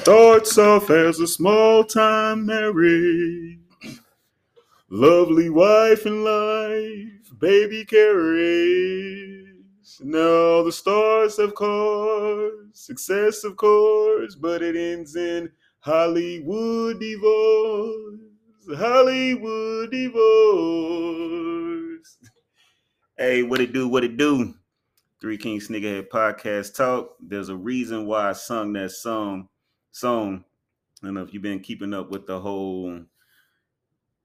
Starts off as a small time marriage. Lovely wife and life, baby carries. Now the stars have caused success, of course, but it ends in Hollywood divorce. Hollywood divorce. Hey, what it do? What it do? Three Kings Sneakerhead Podcast Talk. There's a reason why I sung that song. Song. I don't know if you've been keeping up with the whole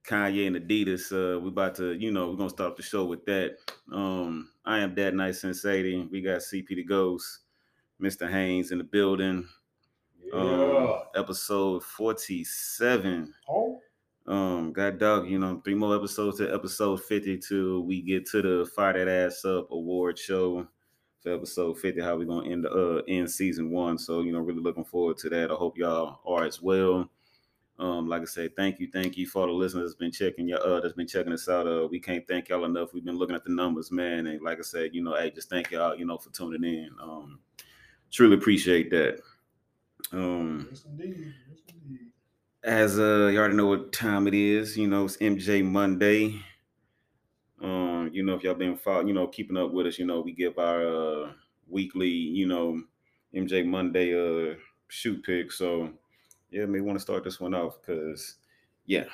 Kanye and Adidas. Uh, we about to, you know, we're gonna start the show with that. Um, I am that nice Sensei. We got CP the Ghost, Mr. Haynes in the building. Yeah. Um, episode 47. oh, Um, God dog, you know, three more episodes to episode 50 till we get to the Fire That Ass Up award show for episode 50, how we're gonna end the uh end season one. So, you know, really looking forward to that. I hope y'all are as well. Um, like I said, thank you, thank you for all the listeners that's been checking your uh that's been checking us out. Uh we can't thank y'all enough. We've been looking at the numbers, man. And like I said, you know, hey, just thank y'all, you know, for tuning in. Um truly appreciate that. Um yes indeed, yes indeed. as uh you already know what time it is, you know, it's MJ Monday. Um, you know, if y'all been following, you know, keeping up with us, you know, we give our uh weekly, you know, MJ Monday uh shoot pick. So yeah, may want to start this one off because yeah.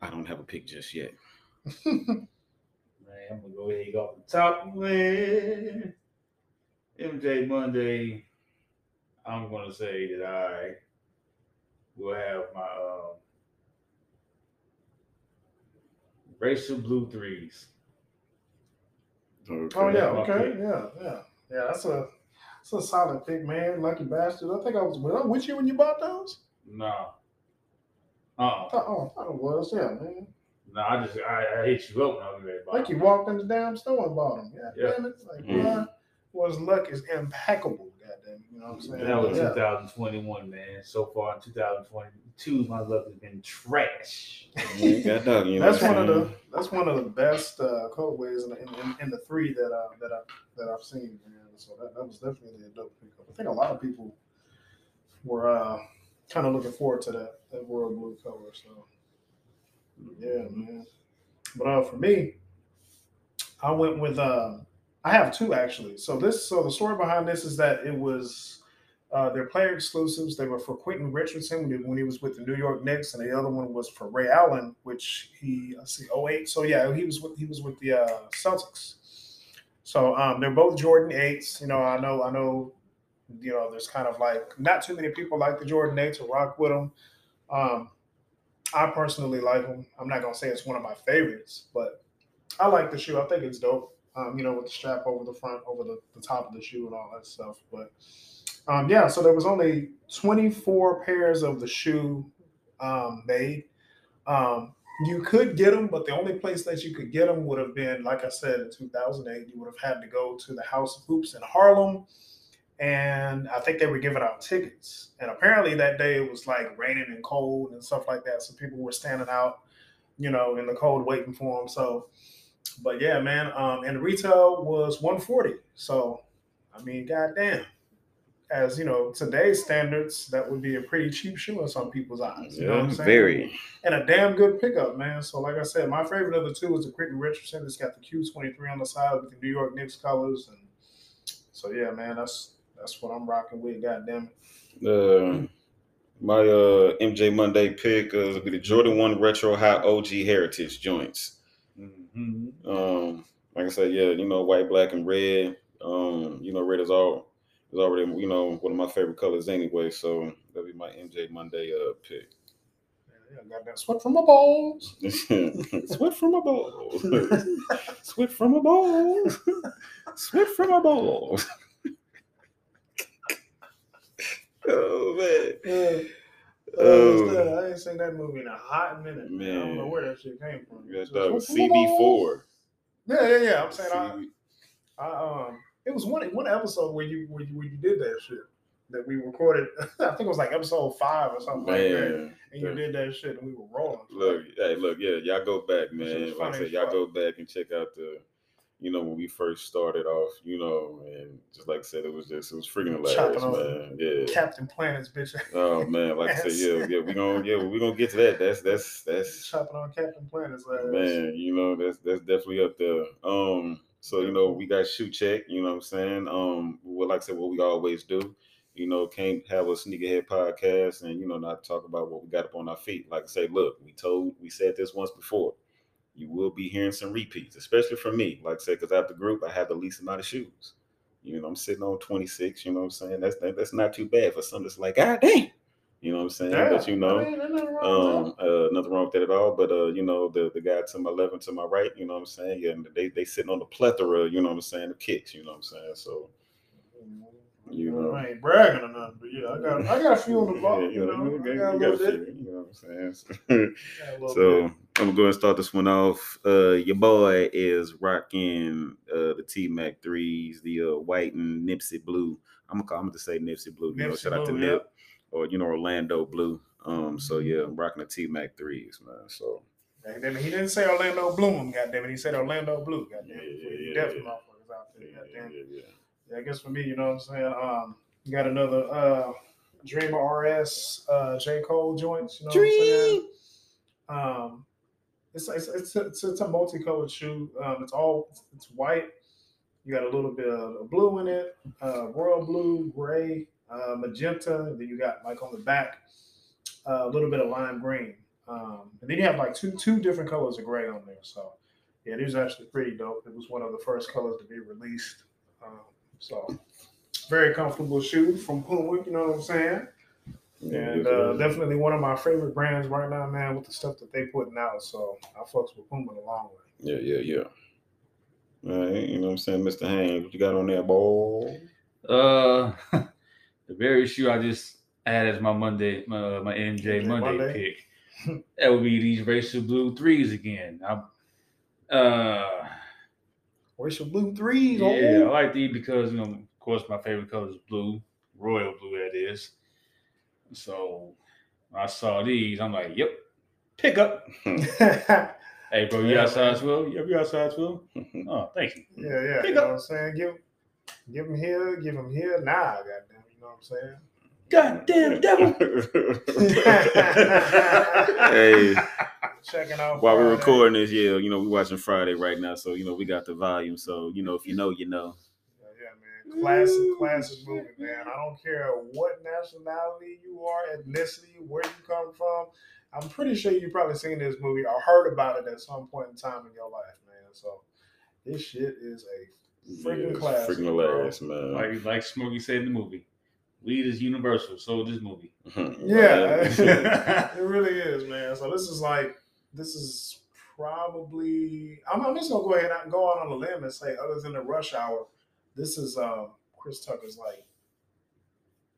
I don't have a pick just yet. Man, I'm gonna go ahead and go off the top, man. MJ Monday. I'm gonna say that I will have my Racer Blue threes. Okay. Oh yeah, Okay. okay, yeah, yeah, yeah. That's a that's a solid pick, man. Lucky bastard. I think I was was I with you when you bought those. No. I Uh-uh. oh, I thought it was. Yeah, man. No, I just I, I hit you up when I was ready. Like you them. walked in the damn store and bought them. Yeah, Yeah. damn it. Like, Mm. boy, was luck is impeccable. Goddamn, you know what I'm saying? That was yeah. 2021, man. So far in 2022, my luck has been trash. God dog, you know That's one I'm of the that's one of the best uh, colorways in, the- in, in, in the three that uh, that I that I've seen, man. So that, that was definitely a dope pickup. I think a lot of people were uh, kind of looking forward to that that royal blue color. So yeah, man. But uh, for me, I went with uh, I have two actually. So this so the story behind this is that it was uh, they're player exclusives. They were for Quentin Richardson when he, when he was with the New York Knicks, and the other one was for Ray Allen, which he see 08. So yeah, he was with he was with the uh, Celtics. So um, they're both Jordan eights. You know, I know I know. You know, there's kind of like not too many people like the Jordan eights or rock with them. Um, I personally like them. I'm not gonna say it's one of my favorites, but I like the shoe. I think it's dope. Um, you know, with the strap over the front, over the, the top of the shoe and all that stuff. But um, yeah, so there was only 24 pairs of the shoe um, made. Um, you could get them, but the only place that you could get them would have been, like I said, in 2008. You would have had to go to the House of Hoops in Harlem, and I think they were giving out tickets. And apparently that day it was like raining and cold and stuff like that, so people were standing out, you know, in the cold waiting for them. So, but yeah, man, um, and the retail was 140. So, I mean, goddamn. As you know, today's standards, that would be a pretty cheap shoe in some people's eyes. You know what I'm Yeah, saying? very. and a damn good pickup, man. So, like I said, my favorite of the two is the Quentin Richardson. It's got the Q23 on the side with the New York Knicks colors, and so yeah, man, that's that's what I'm rocking with. Goddamn it. Uh, my uh MJ Monday pick uh, will be the Jordan One Retro High OG Heritage joints. Mhm. Um, like I said, yeah, you know, white, black, and red. Um, you know, red is all is already you know one of my favorite colors anyway. So that'll be my MJ Monday uh pick. Yeah, got that sweat from my balls. Sweat from my balls. Sweat from my balls. Sweat from my balls. oh man. Yeah. Oh. Uh, I ain't seen that movie in a hot minute. Man. I don't know where that shit came from. That Just was sweat from my balls. CB4. Yeah, yeah, yeah. I'm saying I, CB I um, it was one one episode where you where you, where you did that shit that we recorded. I think it was like episode five or something like that. And you did that shit, and we were rolling. look, hey, look, yeah, y'all go back, man. Like I said, y'all go back and check out the you know, when we first started off, you know, and just like I said, it was just it was freaking hilarious, man. Yeah. Captain Planet's bitch. Oh man, like I said, yeah, yeah, we gonna yeah, we gonna get to that. That's that's that's Chopping on Captain Planet's ass. man, you know, that's that's definitely up there. Um, so you know, we got shoot check, you know what I'm saying? Um, well, like I said, what we always do, you know, can't have a sneakerhead podcast and you know, not talk about what we got up on our feet. Like I say, look, we told we said this once before. You will be hearing some repeats, especially from me. Like I said, because after group, I have the least amount of shoes. You know, I'm sitting on 26. You know what I'm saying? That's that, that's not too bad for some that's like, God damn. You know what I'm saying? Yeah, but you know, I mean, nothing wrong with um, uh, nothing wrong with that at all. But uh, you know, the the guy to my left and to my right, you know what I'm saying? Yeah, and they they sitting on the plethora, you know what I'm saying, of kicks, you know what I'm saying? So you know. I ain't bragging or nothing, but yeah, I got I got a few on the vault. yeah, you know, you, I got, you got a few, you know what I'm saying? so bit. I'm gonna go and start this one off. Uh, your boy is rocking uh the T Mac threes, the uh, white and Nipsey blue. I'm gonna call. I'm gonna say Nipsey blue. You know, Nipsey shout out to blue, Nip or you know Orlando blue. Um, so yeah, I'm rocking the T Mac threes, man. So Goddamn it, He didn't say Orlando Bloom, goddamn it. He said Orlando Blue, goddamn Yeah, it. yeah, yeah, definitely yeah. motherfuckers out there, goddamn. yeah, yeah. Yeah, I guess for me, you know what I'm saying? Um, you got another uh Dreamer RS uh J. Cole joints, you know what I'm saying? Um it's it's it's a, it's, it's a multicolored shoe. Um it's all it's white. You got a little bit of blue in it, uh royal blue, gray, uh magenta, then you got like on the back uh, a little bit of lime green. Um, and then you have like two two different colors of gray on there. So yeah, these are actually pretty dope. It was one of the first colors to be released. Um, so very comfortable shoe from Puma, you know what I'm saying? Yeah, And uh, definitely one of my favorite brands right now, man, with the stuff that they putting out. So I fucks with Puma a long way. Yeah, yeah, yeah. All right, you know what I'm saying, Mr. Haynes, what you got on that ball? Uh, the very shoe I just had as my Monday, my, my MJ MJ Monday, Monday. pick. that would be these Racer Blue threes again. I, uh, Where's your blue threes? yeah, I like these because you know, of course, my favorite color is blue, royal blue. That is. So when I saw these, I'm like, yep, pick up. Hey, bro, you Yeah, outside man. as well? You you outside as well? Oh, thank you. yeah, yeah. Pick You know what I'm saying? Give, give them here, give them here. Nah, goddamn, you know what I'm saying? God damn devil. hey, Checking out. while we're recording this, yeah, you know, we're watching Friday right now, so you know, we got the volume. So, you know, if you know, you know. Yeah, yeah. Classic, classic movie, man. I don't care what nationality you are, ethnicity, where you come from. I'm pretty sure you've probably seen this movie or heard about it at some point in time in your life, man. So this shit is a freaking Yeah, it's classic. Freaking bro. hilarious, man. like like Smokey said in the movie, weed is universal. So is this movie. Yeah, it really is, man. So this is like, this is probably. I'm, I'm just gonna go ahead and go out on a limb and say, other than the Rush Hour, this is um, Chris Tucker's like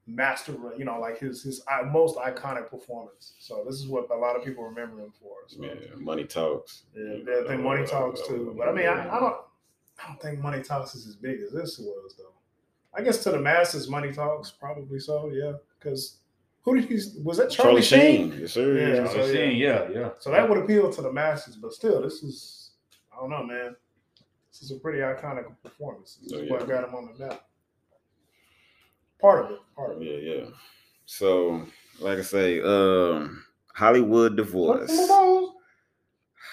master. You know, like his his most iconic performance. So this is what a lot of people remember him for. So, Yeah, money talks. yeah, I think Money Talks too. But I mean, I, I don't, I don't think Money Talks is as big as this was though. I guess to the masses, Money Talks probably so. Yeah, because who did he? Was that Charlie, Charlie Sheen? Sheen, yes, sir. Yeah, yes, I sir. was so, saying, yeah, yeah. So that would appeal to the masses, but still, this is I don't know, man. This is a pretty iconic performance. Is Oh, what got him on the map. Part of it. Part of it. Yeah, yeah. So, like I say, um, Hollywood divorce.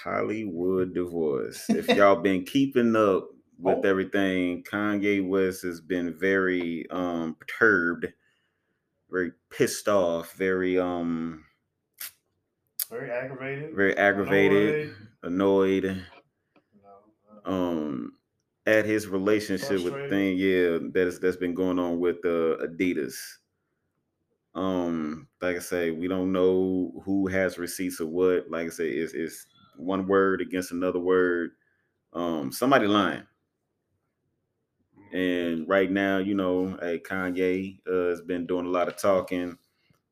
Hollywood divorce. If y'all been keeping up with Oh. everything, Kanye West has been very um perturbed, very pissed off, very um Very aggravated. very aggravated, annoyed, uh, um at his relationship with thing, yeah, that's that's been going on with uh Adidas. Um, like I say, we don't know who has receipts of what. Like I say, it's it's one word against another word. Um, somebody lying. And right now, you know, hey, Kanye uh, has been doing a lot of talking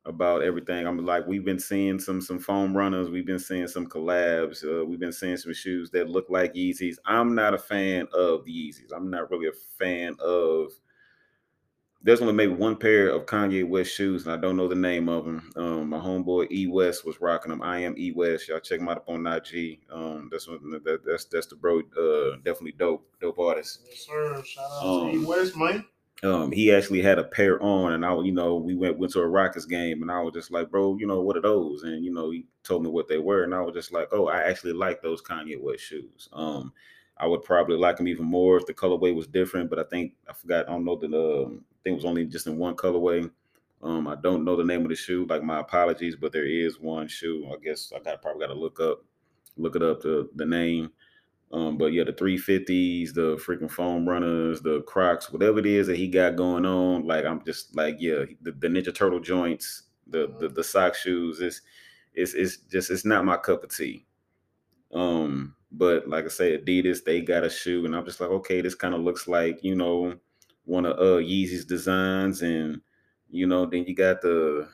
about everything. I'm like, we've been seeing some some foam runners, we've been seeing some collabs, uh, we've been seeing some shoes that look like Yeezys. I'm not a fan of the Yeezys. I'm not really a fan of there's only maybe one pair of Kanye West shoes, and I don't know the name of them. Um, my homeboy E West was rocking them. I am E West. Y'all check him out up on IG. Um, that's one, that, that's that's the bro. Uh, definitely dope, dope artist. Yes, sir. Shout out Um, to E West, man. Um, he actually had a pair on, and I, you know, we went went to a Rockets game, and I was just like, bro, you know, what are those? And you know, he told me what they were, and I was just like, oh, I actually like those Kanye West shoes. Um, I would probably like them even more if the colorway was different, but I think I forgot. I don't know that. Um, I think it was only just in one colorway. Um, I don't know the name of the shoe. Like my apologies, but there is one shoe. I guess I got probably got to look up, look it up the the name. Um, but yeah, the 350s, the freaking foam runners, the Crocs, whatever it is that he got going on, like I'm just like, yeah, the, the Ninja Turtle joints, the, the the sock shoes, it's it's it's just it's not my cup of tea. Um, but like I say, Adidas, they got a shoe, and I'm just like, okay, this kind of looks like, you know, one of uh Yeezy's designs, and you know, then you got the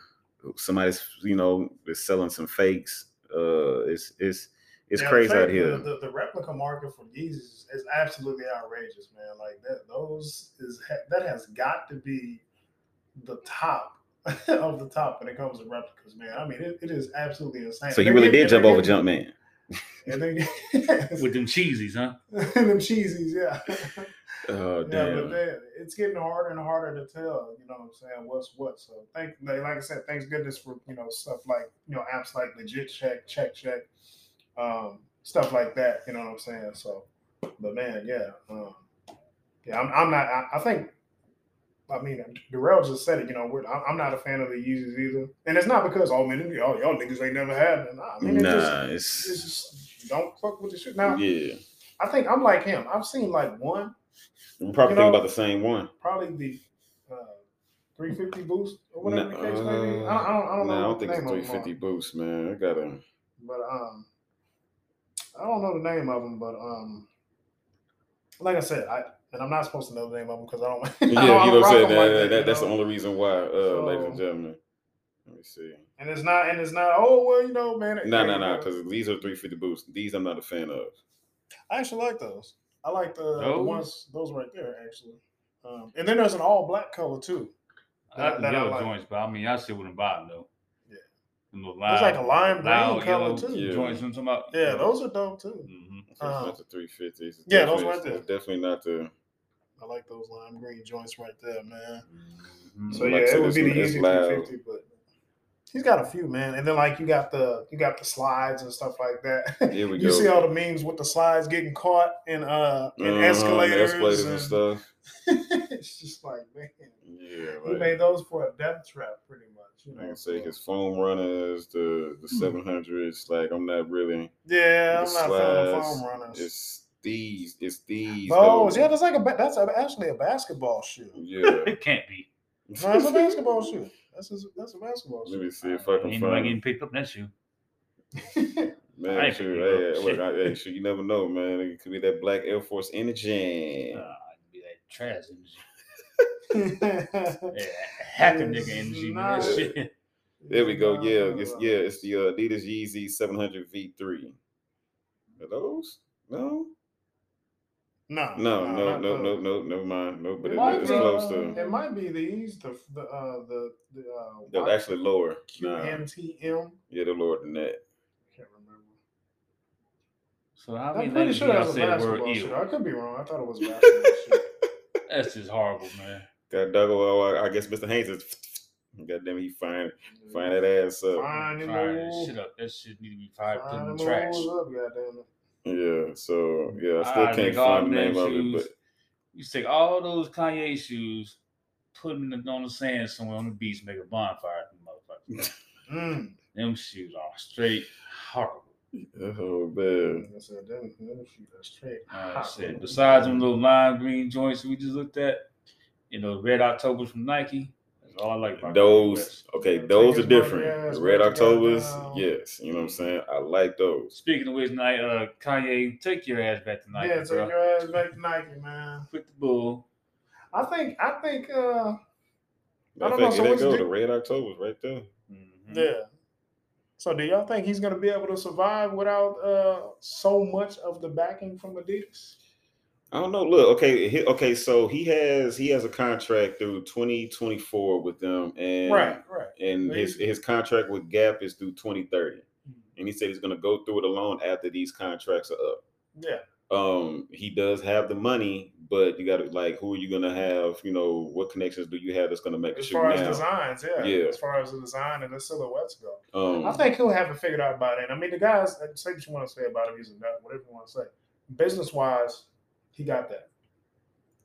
somebody's, you know, is selling some fakes. Uh it's it's it's Yeah, crazy the out here. The, the, the replica market for Yeezys is, is absolutely outrageous, man. Like that, those is that has got to be the top of the top when it comes to replicas, man. I mean, it, it is absolutely insane. So he really did jump over get- Jumpman. And then With them cheesies, huh? them cheesies, yeah. Oh Yeah, but damn. it's getting harder and harder to tell. You know what I'm saying? What's what? So thank, like, like I said, thanks goodness for you know stuff like you know apps like Legit Check, Check Check, um, stuff like that. You know what I'm saying? So, but man, yeah, um, yeah, I'm, I'm not. I, I think. I mean, Darrell just said it. You know, we're, I'm I'm not a fan of the Yeezys either, and it's not because oh man, oh y'all niggas ain't never had them. Nah, I mean, it just, it's it's just don't fuck with the shit. Now, yeah. I think I'm like him. I've seen like one We probably You think know- about the same one. probably the uh, 350 boost or whatever Nah, the case may be. I don't, I don't, I don't nah, know. I don't think it's name 350 boost, man. I gotta. but um, I don't know the name of them. But um, like I said, I and I'm not supposed to know the name of them because I don't. I Yeah, don't- you know don't what I'm saying. That, like that- that, you that's the only reason why, uh, ladies and gentlemen. Let me see. And it's not, and it's not. Oh well, you know, man. No, hey, no, no, because these are 350 boots. These I'm not a fan of. I actually like those. I like the, the ones, those right there, actually. Um, and then there's an all black color too. I like That I yellow like. joints, but I mean, I still wouldn't buy buying though. Yeah. Them little There's like a lime green color, too. Yeah. Joints, you know what I'm talking about? Yeah, those are dope too. hmm So it's Uh, not the 350s. It's yeah, those definitely- right there. Definitely not the. I like those lime green joints right there, man. Mhm. So Like yeah, I it would be the it's- it's Yeezy 350, but he's got a few, man. And then like you got the you got the slides and stuff like that. Here we you go. see all the memes with the slides getting caught in uh in Uh-huh, the escalators, escalators and and- stuff. it's just like man, Yeah, he like, made those for a death trap, pretty much. You I know, can say so- his foam runners, the the Hmm. 700s. Like I'm not really. yeah, I'm not a slides, foam runners. It's these. It's these. Those, though. yeah, that's like a that's actually a basketball shoe. Yeah. It can't be. No, it's a basketball shoe. That's a, that's a basketball shoe. Let me see if I can Ain't nobody find. getting picked up in that shoe. I Man, ain't shoot, picking hey, it up. hey, look, I- hey, shoot, you never know, man. It could be that black Air Force energy. Uh, it'd be that trash energy. Yeah, hacker nigga energy, man. That Nah. shit. There we go. Nah, Yeah, nah, it's, yeah, it's the uh, Adidas Yeezy 700 V3. Are those? No, No, no, no, not no, no, no, never mind. No, but It it, might it's be, close to. It might be these, the the uh, the the uh, They're actually lower. Nah, yeah, they're lower than that. I can't remember. So how I'm pretty sure do that's y'all a say the word basketball shoe. I could be wrong. I thought it was basketball shoe. That's just horrible, man. God dog, well, I guess Mr. Haynes is. God damn, he fine, fine that ass up. Fine them that shit up. That shit need to be fired fine in them the trash. alls up, goddamn it. Yeah, so yeah, I still Alright, can't find the them name of it, but You take all those Kanye shoes, put them in the, on the sand somewhere on the beach, make a bonfire. Them motherfuckers. Mm. them shoes are straight horrible. oh man, Like I said, them, them shoes are straight. Uh, hot. Besides them little lime green joints we just looked at, you know, red Octobers from Nike. That's all I like about those West. okay, Take those are different. ass The Red Octobers, yes, you know what I'm saying. I like those. Speaking of which, Ni- uh, Kanye, take your ass back to Nike, yeah, take bro. your ass back to Nike, man. Quit the bull. I think I think uh I don't I know, think so there what's go the- the Red Octobers right there. Mhm. yeah. So do y'all think he's gonna be able to survive without uh so much of the backing from Adidas? I don't know. Look, okay, he, okay. So he has he has a contract through 2024 with them, and Right, right. and But his his contract with Gap is through 2030. Mm-hmm. And he said he's going to go through it alone after these contracts are up. Yeah. Um, he does have the money, but you got to like, who are you going to have? You know, what connections do you have that's going to make As far as now? designs, yeah. Yeah. As far as the design and the silhouettes go. Um, I think he'll have it figured out by then. I mean, the guys, say what you want to say about him, he's a nut, whatever you want to say. Business wise, he got that.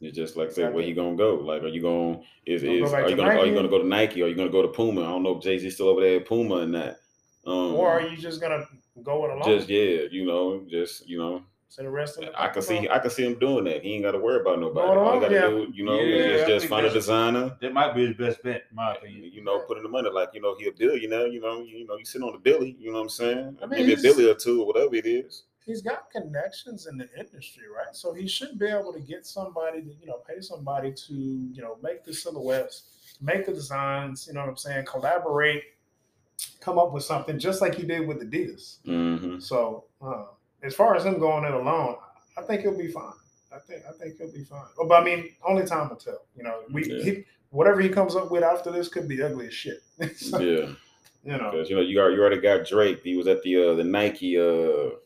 It's just like say where he gonna go. Like, are you going? Is Gonna go is back are you gonna are you gonna go to Nike? Are you gonna go to Puma? I don't know if Jay Z still over there at Puma and that. Um, Or are you just gonna go it alone? just yeah, you know, just you know, say the rest of it. I can see I can see him doing that. He ain't got to worry about nobody. All he got to yeah. do, you know, Yeah, is just find a designer. That might be his best bet, in my opinion. You know, put in the money. Like you know, he a billionaire. You know, you know, you know, you sitting on the billy. You know what I'm saying? I mean, Maybe a billy or two or whatever it is. He's got connections in the industry, right? So he should be able to get somebody to, you know, pay somebody to, you know, make the silhouettes, make the designs, you know what I'm saying, collaborate, come up with something just like he did with Adidas. Mm-hmm. So uh, as far as him going it alone, I think he'll be fine. I think I think he'll be fine. But I mean, only time will tell. You know, we Yeah. he, whatever he comes up with after this could be ugly as shit. So, Yeah, You know, because you know you already, you already got Drake. He was at the uh, the Nike uh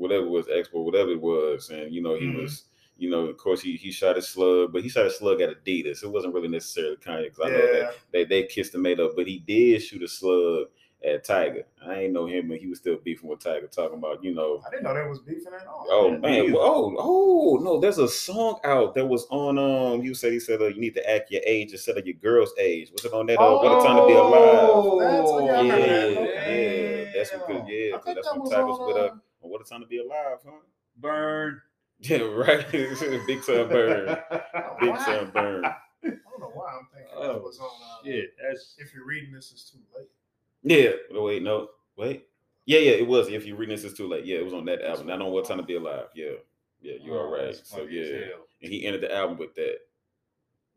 whatever it was expo, whatever it was, and you know he Mhm. was. You know, of course, he, he shot a slug, but he shot a slug at Adidas. It wasn't really necessarily Kanye because I know that they, they kissed and made up, but he did shoot a slug at Tyga. I ain't know him, but he was still beefing with Tyga, talking about, you know, I didn't know that was beefing at all. oh man, well, oh, oh no, there's a song out that was on um you said he said uh, you need to act your age instead of your girl's age. Was it on that uh, What a Time to Be Alive? Oh, that's what y'all Yeah, heard yeah, that's because yeah, I 'cause think that's that when was Tyga was on, with uh, on What a Time to Be Alive, huh? Burn. Yeah, right. Big time burn. Big Wow. time burn. I don't know why I'm thinking Oh, that was on. Uh, Shit, that's If you're reading this, it's too late. Yeah. No, wait, no. Wait. Yeah, yeah, it was. If you're reading this, it's too late. Yeah, it was on that album. Not on What Time to Be Alive. Yeah. Yeah, you are Oh, right. So yeah. And he ended the album with that.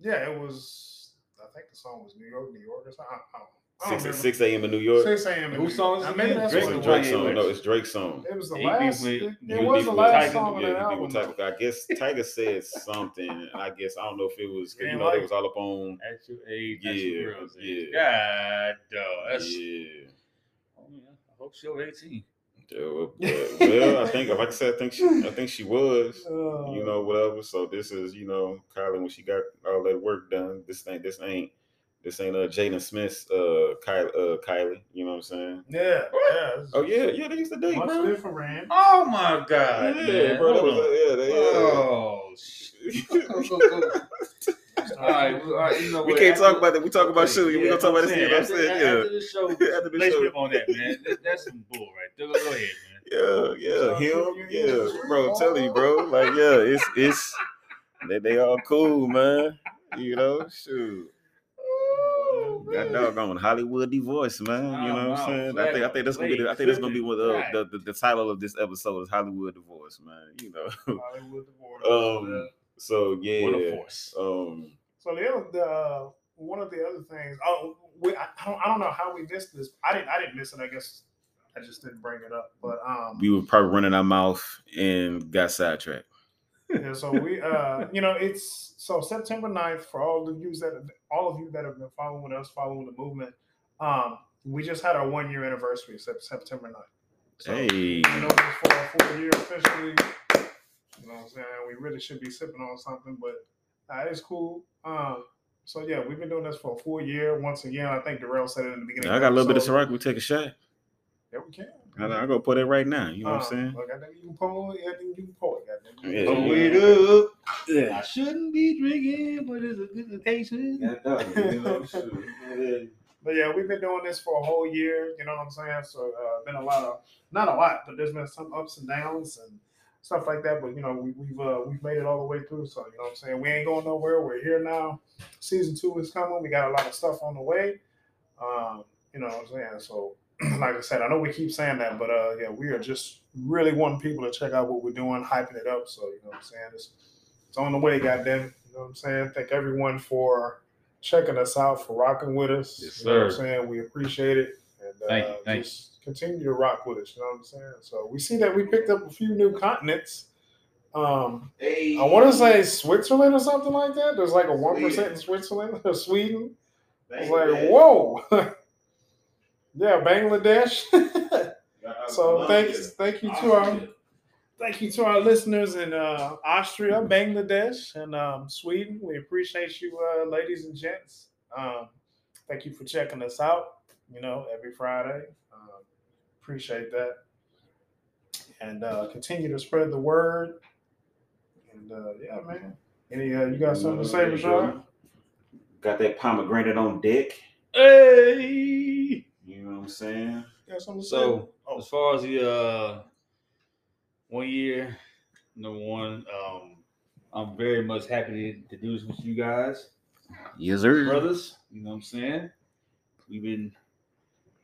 Yeah, it was. I think the song was New York, New York or something. I, I don't, I don't Six remember. six a.m. in New York. Six a.m. in Whose song is I it maybe that's Drake It's what a Drake song. No, it's Drake song. It was the He last. beef with- It, it was beefing the last Tyga. song Yeah, that he beefing album. with Tyga. I guess Tyga said something. and I guess I don't know if it was because you Ain't know they like- was all up on. At your age, Yeah, at your girl's age. yeah. God, dog. That's, Yeah. oh, yeah. I hope she's over 18. Yeah, well, well, I think like I said, I think she, I think she was. Uh, you know, whatever. So this is, you know, Kylie when she got all that work done. This ain't, this ain't, this ain't uh Jaden Smith's uh Kylie, uh Kylie. You know what I'm saying? Yeah, yeah. Oh yeah, yeah, they used to date, Much bro. different, Rand. Oh, my God. yeah, man. bro. That was, uh, yeah, they, yeah. Oh, shit. All right, well, all right, you know we what, can't after- talk about that. We talk about Okay, shooting. we gonna talk about I'm this. saying, You know what I'm after- saying? After Yeah. the show, After the let's show. on that, man. That- That's some bull right there. Go, go ahead, man. Yeah, yeah, him, yeah, bro. I'm telling you, bro. Like, yeah, it's it's they they all cool, man. You know, shoot. That doggone Hollywood divorce, man. You know what I'm saying? wow. I think I think that's gonna be the, I think that's gonna be what uh, Right. the, the the title of this episode is Hollywood divorce, man. You know. Hollywood divorce. um. So yeah. What a. Um. So the other, the, uh, one of the other things, oh, we, I, I don't, I don't know how we missed this. I didn't, I didn't miss it. I guess I just didn't bring it up. But um, We were probably running our mouth and got sidetracked. Yeah, so we, uh, you know, it's so September 9th for all of you that, all of you that have been following us, following the movement. Um, we just had our one year anniversary, September 9th. So, Hey. You know, for our fourth year officially. You know what I'm saying? We really should be sipping on something, but uh, it's cool. Um, so yeah, we've been doing this for a full year. Once again, I think Darrell said it in the beginning. I got a little bit of. Ciroc. We take a shot. Yeah, we can. I, I go put it right now. You know what I'm Um, saying? Look, I think you can pull it. I think you can pull it. goddamn. Yeah, Oh, yeah. wait up. Yeah. I shouldn't be drinking, but it's a good occasion. But yeah, we've been doing this for a whole year. You know what I'm saying? So uh, been a lot of not a lot, but there's been some ups and downs and stuff like that. But you know, we, we've uh, we've made it all the way through. So you know what I'm saying? We ain't going nowhere. We're here now. Season two is coming. We got a lot of stuff on the way. Um, you know what I'm saying? So like I said, I know we keep saying that, but uh, yeah, we are just really wanting people to check out what we're doing, hyping it up. So you know what I'm saying? It's it's on the way, goddamn. You know what I'm saying? Thank everyone for checking us out, for rocking with us. Yes, you know what I'm sir. saying? We appreciate it. And uh, Thank you, thank just continue to rock with us. You know what I'm saying? So we see that we picked up a few new continents. Um, Hey, I want to say Switzerland or something like that. There's like a one percent in Switzerland or Sweden. I was like, whoa. yeah, Bangladesh. so thanks, thank you to our thank you to our listeners in uh, Austria, Bangladesh, and um, Sweden. We appreciate you, uh, ladies and gents. Um, thank you for checking us out. You know, every Friday. Um, appreciate that, and uh, continue to spread the word. And uh, yeah, man. Any uh, you got something to say, Rashad? Got that pomegranate on deck. Hey. You know what I'm saying? You got something to say? So Oh. as far as the uh one year, number one, um, I'm very much happy to, to do this with you guys, Yes, sir. brothers. You know what I'm saying? We've been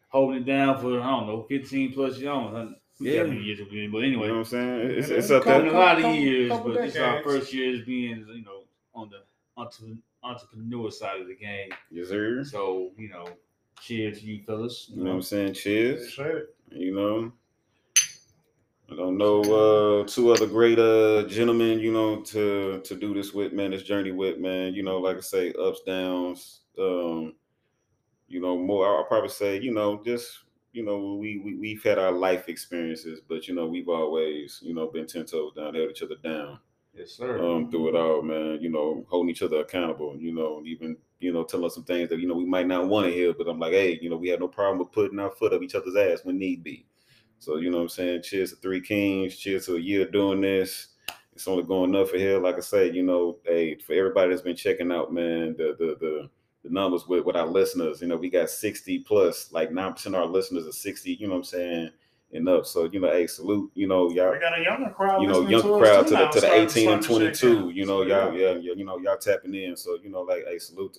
holding it down for I don't know, 15 plus years. I don't know Yeah. many years it's been, but You know anyway, what I'm saying? It's, Yeah, it's up been a lot of Couple- years, couple but this is our decades. first years being, you know, on the entrepreneur side of the game. Yes, sir. So, you know, cheers to you fellas. You know what I'm saying? Cheers. Appreciate. You know, I don't know uh, two other great uh, gentlemen. You know, to to do this with man, this journey with man. You know, like I say, ups downs. Um, you know, more. I'll probably say, you know, just you know, we, we we've had our life experiences, but you know, we've always you know been ten toes down, held each other down Yes, sir. um, through it all, man. You know, holding each other accountable. You know, even you know, telling us some things that you know we might not want to hear, but I'm like, hey, you know, we have no problem with putting our foot up each other's ass when need be. So you know, what I'm saying, cheers to Three Kings, cheers to a year doing this. It's only going up for here. Like I say, you know, hey, for everybody that's been checking out, man, the the the the numbers with, with our listeners, you know, we got 60 plus, like 9% of our listeners are 60, you know what I'm saying, and up. So, you know, hey, salute, you know, y'all We got a younger crowd. you know, young to crowd to the to the 18 and shake 22. You know, y'all, yeah, yeah, you know, y'all tapping in. So, you know, like, hey, salute,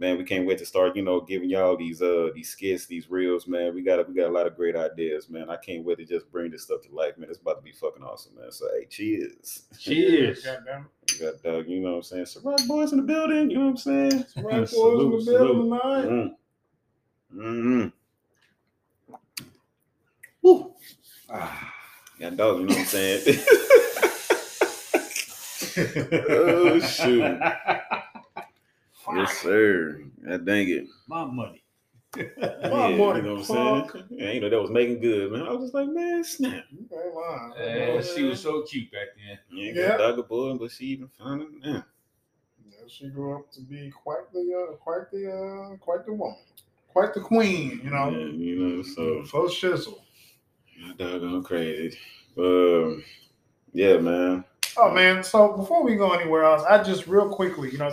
man. We can't wait to start, you know, giving y'all these uh these skits, these reels, man. We got we got a lot of great ideas, man. I can't wait to just bring this stuff to life, man. It's about to be fucking awesome, man. So, hey, cheers. Cheers. Goddamn got Doug, you know what I'm saying? Ciroc boys in the building, you know what I'm saying? it. Right boys in the building tonight. Mm. Mm. Woo. Ah, yeah, dog, you know what I'm saying? oh shoot. Yes, sir. God dang it. My money. My Yeah, money, you know what I'm saying? Yeah, you know that was making good, man. I was just like, man, snap. You ain't lying. Uh, she was so cute back then. You ain't Yeah. got dog a boy, but she even found it now. Yeah, she grew up to be quite the uh, quite the uh, quite the woman, quite the queen. You know, Yeah, you know, so so shizzle. yeah, doggone crazy. Um, yeah, man. Oh man! So before we go anywhere else, I just real quickly, you know,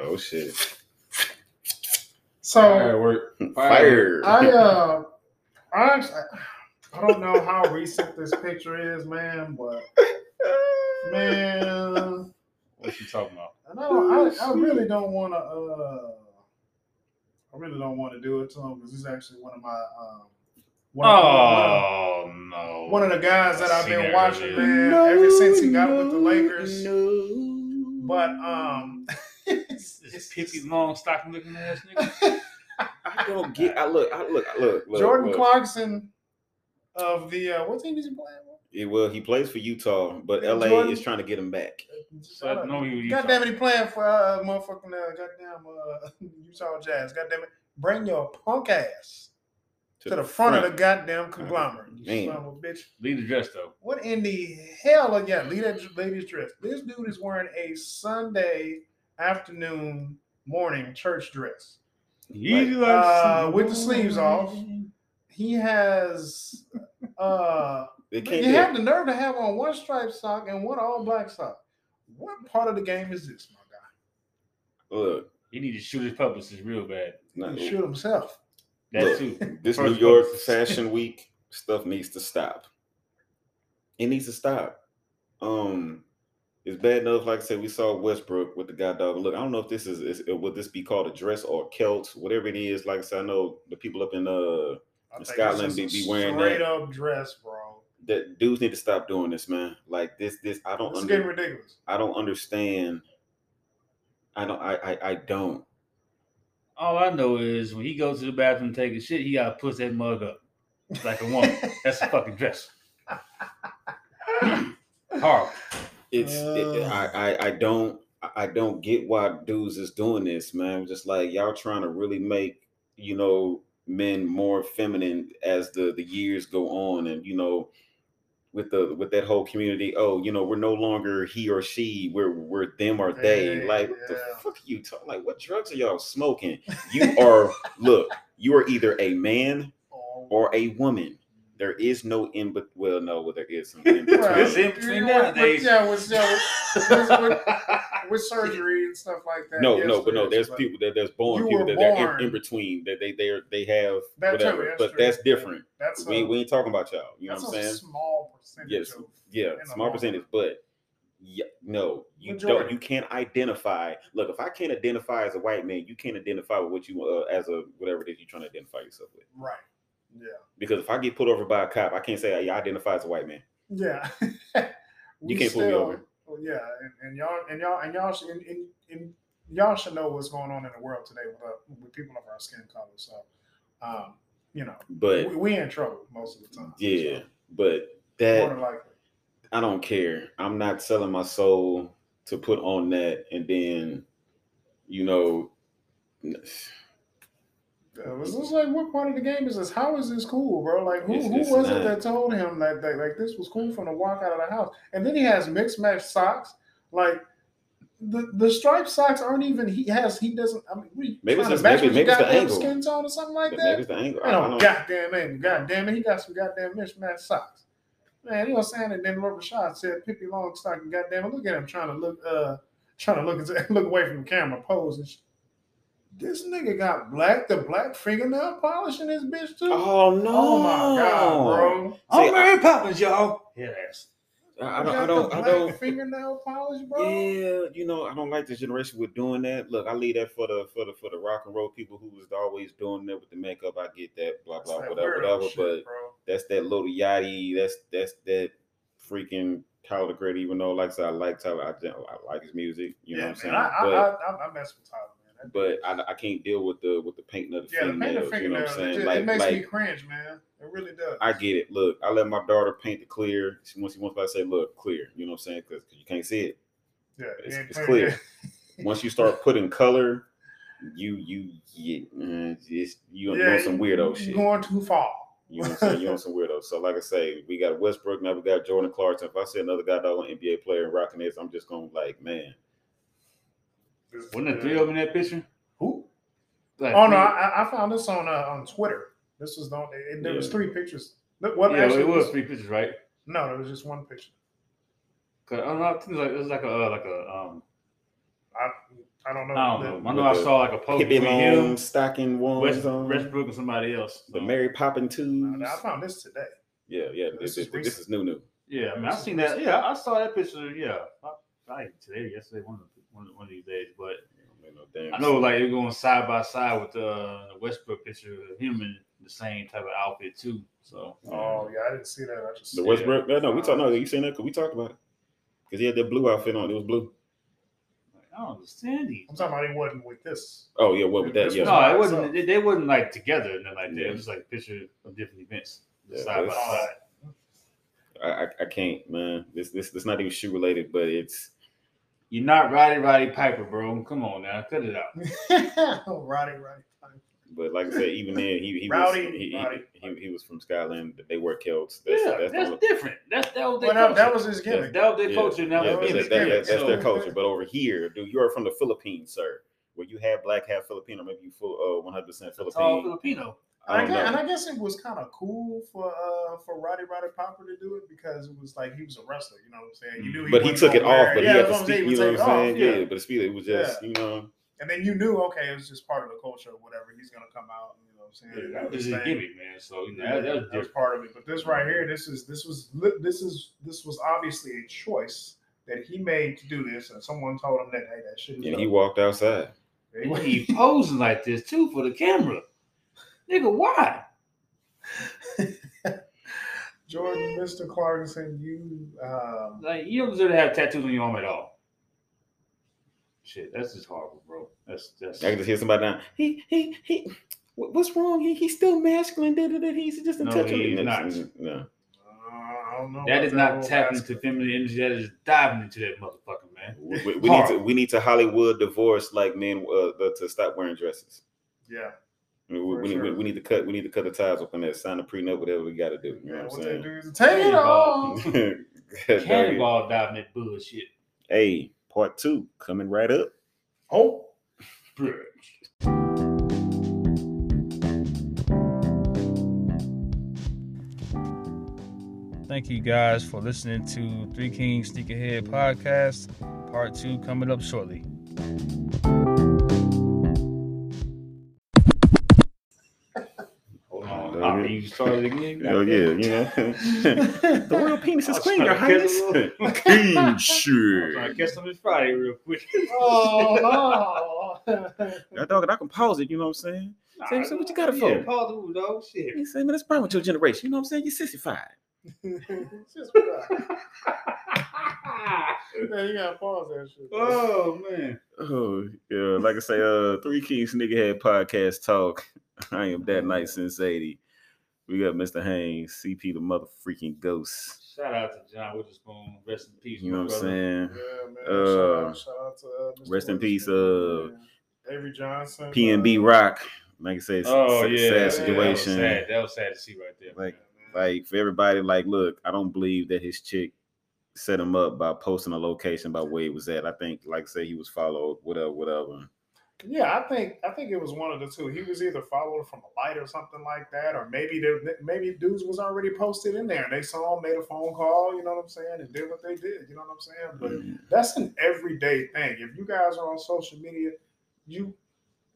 Oh shit. so Firework. Fire. I uh, I actually, I don't know how recent this picture is, man, but man, What you talking about? and I don't, I, I really don't want to, uh, I really don't want to do it to him because he's actually one of my, um, one, of, Oh no. one of the guys that I've been watching, earlier. man, ever since he got with the Lakers. No. But um, This Pippi long stocking looking ass nigga. I don't get. I look. I look. I look. look Jordan look. Clarkson of the uh, what team is he playing? with? Yeah, well, he plays for Utah, but LA Jordan- is trying to get him back. So I know you. God damn it, he playing for uh, motherfucking uh, goddamn uh, Utah Jazz. God damn it, bring your punk ass to, the front, of the goddamn conglomerate. You son of a bitch. Lead the dress though. What in the hell? Are, yeah, lead that lady's dress. This dude is wearing a Sunday afternoon morning church dress. Easy Like, uh, with the sleeves off. He has uh They you can't. have the nerve to have on one striped sock and one all black sock. What part of the game is this, my guy? look, He need to shoot his publicist real bad. He not, can shoot himself. That Look, too. this New York. Fashion Week stuff needs to stop. It needs to stop. Um, it's bad enough. Like I said, we saw Westbrook with the guy dog. Look, I don't know if this is, is would this be called a dress or a kilt, whatever it is. Like I said, I know the people up in uh In Scotland, be- a be wearing straight that. up dress, bro. that dudes need to stop doing this, man. Like this, this I don't It's under, getting ridiculous. I don't understand. I don't. I. I, I don't. All I know is when he goes to the bathroom to take a shit, he gotta push that mug up like a woman. That's a fucking dress. Horrible. It's it, Uh. I, I I don't I don't get why dudes is doing this, man. Just like y'all trying to really make you know men more feminine as the the years go on, and you know with the with that whole community. Oh, you know we're no longer he or she. We're we're them or they. They, like what the fuck are you talking? Like what drugs are y'all smoking? You are look. You are either a man Oh, or a woman. There is no in but well no well there is some in between. Right. It's in between Yeah, with- nowadays. Yeah, with, yeah, with, with, with surgery and stuff like that. No, yes, no, but no. there is, but people that there's born people were that they're in, in between that they they are they have That whatever. that's but true. that's different. That's We a, we ain't talking about y'all. You know what I'm saying? small percentage Yes, of yeah, small percentage, but yeah, no, you don't. You can't identify. Look, if I can't identify as a white man, you can't identify with what you uh, as a whatever it is you're trying to identify yourself with. right. Yeah. Because if I get pulled over by a cop, I can't say I identify as a white man. Yeah. You can't pull me over. Well, yeah, and, and y'all and y'all and y'all should and, and, and y'all should know what's going on in the world today with, uh, with people of our skin color. So, um, you know, But we, we in trouble most of the time. yeah, so, but that. I don't care. I'm not selling my soul to put on that and then, you know, It was just like, what part of the game is this? How is this cool, bro? Like, who, It's- who it's was it that told him that, that like this was cool from the walk out of the house? And then he has mixed match socks. Like the the striped socks aren't even. He has. He doesn't. I mean, we Maybe it's trying just- to maybe- maybe it's the angle. skin tone or something like maybe that. it's the angle. I I don't don't- goddamn angle. Goddamn it, he got some goddamn mismatched socks. Man, you know what I'm saying? And then Robert Shaw said Pippi Longstocking, goddamn it, look at him trying to look uh trying to look look away from the camera, pose and shit. This nigga got black, the black fingernail polish in his bitch too. Oh no! Oh my god, bro! I'm See, Mary Poppins, y'all. Yeah, ass. I, I don't. got I don't. I don't. fingernail polish, bro. Yeah, you know, I don't like this generation with doing that. Look, I leave that for the for the for the rock and roll people who was always doing that with the makeup. I get that, blah That's blah, that whatever, weirdo whatever. shit, but bro. that's that Lil Yachty. That's that's that freaking Tyler the Creator. Even though, like I said, I like Tyler. I, I like his music. You know yeah, what I'm saying? I, but I, I, I mess with Tyler, man. That- but I, I can't deal with the with the painting of the yeah, the painted fingernails. You know what I'm it, saying? just- Like it makes like me cringe, man. It really does. I get it. Look, I let my daughter paint the clear. She once she wants to say, look, clear. You know what I'm saying? Because you can't see it. yeah, it's- it's clear. Once you start putting color, you you you mm, it's, you you on some weirdo shit. Going too far. You know what I'm saying? You're on some weirdo. So like I say, we got Westbrook now. We got Jordan Clarkson. If I see another guy that an NBA player rocking this, I'm just gonna like, man. Wasn't there three of them in that picture? Who? Like, Oh no, I, I found this on uh, on Twitter. This was on. It, there was three pictures. Look, What yeah, actually it was was- three pictures, right? No, there was just one picture. Cause I don't know. I think it was like it was like a uh, like a um. I I don't know. I don't The- know. I know I saw like a post Hippie between long him, stocking one West, on. Westbrook, and somebody else. the Mary Poppin twos. I found this today. Yeah, yeah. This This, is this, this is new, new. Yeah, I mean, I seen that. Yeah, I saw that picture. Yeah, I, I today, yesterday, one of the, one of, one of these days. But no I know like they're going side by side with uh, the Westbrook picture of him in the same type of outfit too. So Oh yeah, I didn't see that. I just The Westbrook. No, no, we talked. No, you seen that? Cause we talked about it. Cause he had that blue outfit on. It was blue. like, I don't understand these. I'm talking about he wasn't with this. Oh yeah, what with that? Yeah, No, it wasn't. itself. They, they wasn't like together and then like that. Yeah. It was like a picture of different events Yeah, side by side. I, I I can't, man. This this this not even shoe related, but it's You're not Roddy Roddy Piper, bro. Come on now, cut it out. oh, Roddy, Roddy. but like I said, even then he he Rowdy, was he, Roddy. he, he, he was from Scotland. They wear kilts. That's yeah, that's, that's, the only- different. That's that was their Well, that, culture. that was his gimmick. that was their Yeah, culture. Now yeah, that was that- his that- gimmick, that's, that's their so- culture. But over here, dude, you are from the Philippines, sir. Where you have black, half Filipino, maybe you full uh 100 percent tall Filipino. Filipino. I And I, guess, and. I guess it was kind of cool for uh for Roddy Roddy Piper to do it because it was like he was a wrestler, you know what I'm saying? You knew he But he took it gonna off, but yeah, he had that's to what I'm saying, speak. You know what I'm saying? off, Yeah, yeah. but the speed, it was just you know. And then you knew, okay, it was just part of the culture or whatever. He's gonna come out, you know what I'm saying? Yeah, that was his his gimmick, man. So you know, Yeah, that, that was that was part of it. But this right here, this is this was this is this was obviously a choice that he made to do this, and someone told him that hey, that shit is And he walked outside. There you Why go. he posing like this too for the camera, nigga? Why? Jordan, Mr. Clarkson, you um, Like you don't deserve to have tattoos on your arm at all. Shit, that's just horrible, bro. That's that's. I can just hear somebody now. He he he. What's wrong? He he's still masculine. Da, da, da. He's just a No, touch. he of- is not. No. uh, I don't know. That not tapping into feminine energy. That is diving into that motherfucker, man. We, we- we need to we need to Hollywood divorce like men uh, to stop wearing dresses. Yeah. I mean, we, For we, need, we, we need to cut we need to cut the ties up on that, sign a prenup, whatever we got to do. You know Yeah, what what I'm saying? do is take it Cannonball. off. Cannonball diving that bullshit. hey, part two coming right up. Oh, Bruh. Thank you guys for listening to Three Kings Sneakerhead podcast. Part two coming up shortly. Started again. Oh yeah, you know. the royal penis is I was clean, your highness. catch a little- Clean I'm trying to shit. Friday real quick. oh That dog, I can pause it. You know what I'm saying? Say, so what you got it Yeah, for? pause the move, dog. Shit. He said, man, that's problem with your generation. You know what I'm saying? You're 65. no. Just right. Man, you gotta pause that shit. oh man. Oh yeah, like I say, uh, Three Kings Nigga Head Podcast Talk. I am that night since 80. We got Mr. Haynes, CP the mother freaking ghost. Shout out to John Witherspoon. Rest in peace. You know what I'm saying? Yeah, man. Uh, shout, out, shout out to uh, Mr. rest in peace, Witherspoon, uh. Avery Johnson. PNB uh, Rock. Like I said, Oh sad, yeah, sad that was situation. sad. That was sad to see right there. Like, man. like for everybody, like, look, I don't believe that his chick set him up by posting a location by where he was at. I think, like, say he was followed, whatever, whatever. Yeah, I think I think it was one of the two. He was either followed from a light or something like that, or maybe there, maybe dudes was already posted in there and they saw him, made a phone call, you know what I'm saying, and did what they did. You know what I'm saying? But Mm. that's an everyday thing. If you guys are on social media, you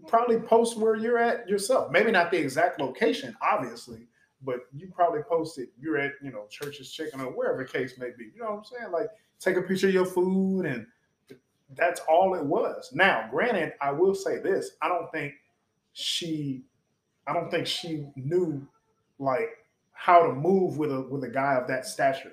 probably post where you're at yourself. Maybe not the exact location, obviously, but you probably posted you're at, you know, church's chicken or wherever the case may be. You know what I'm saying? Like take a picture of your food and that's all it was. Now, granted, I will say this. I don't think she I don't think she knew like how to move with a with a guy of that stature.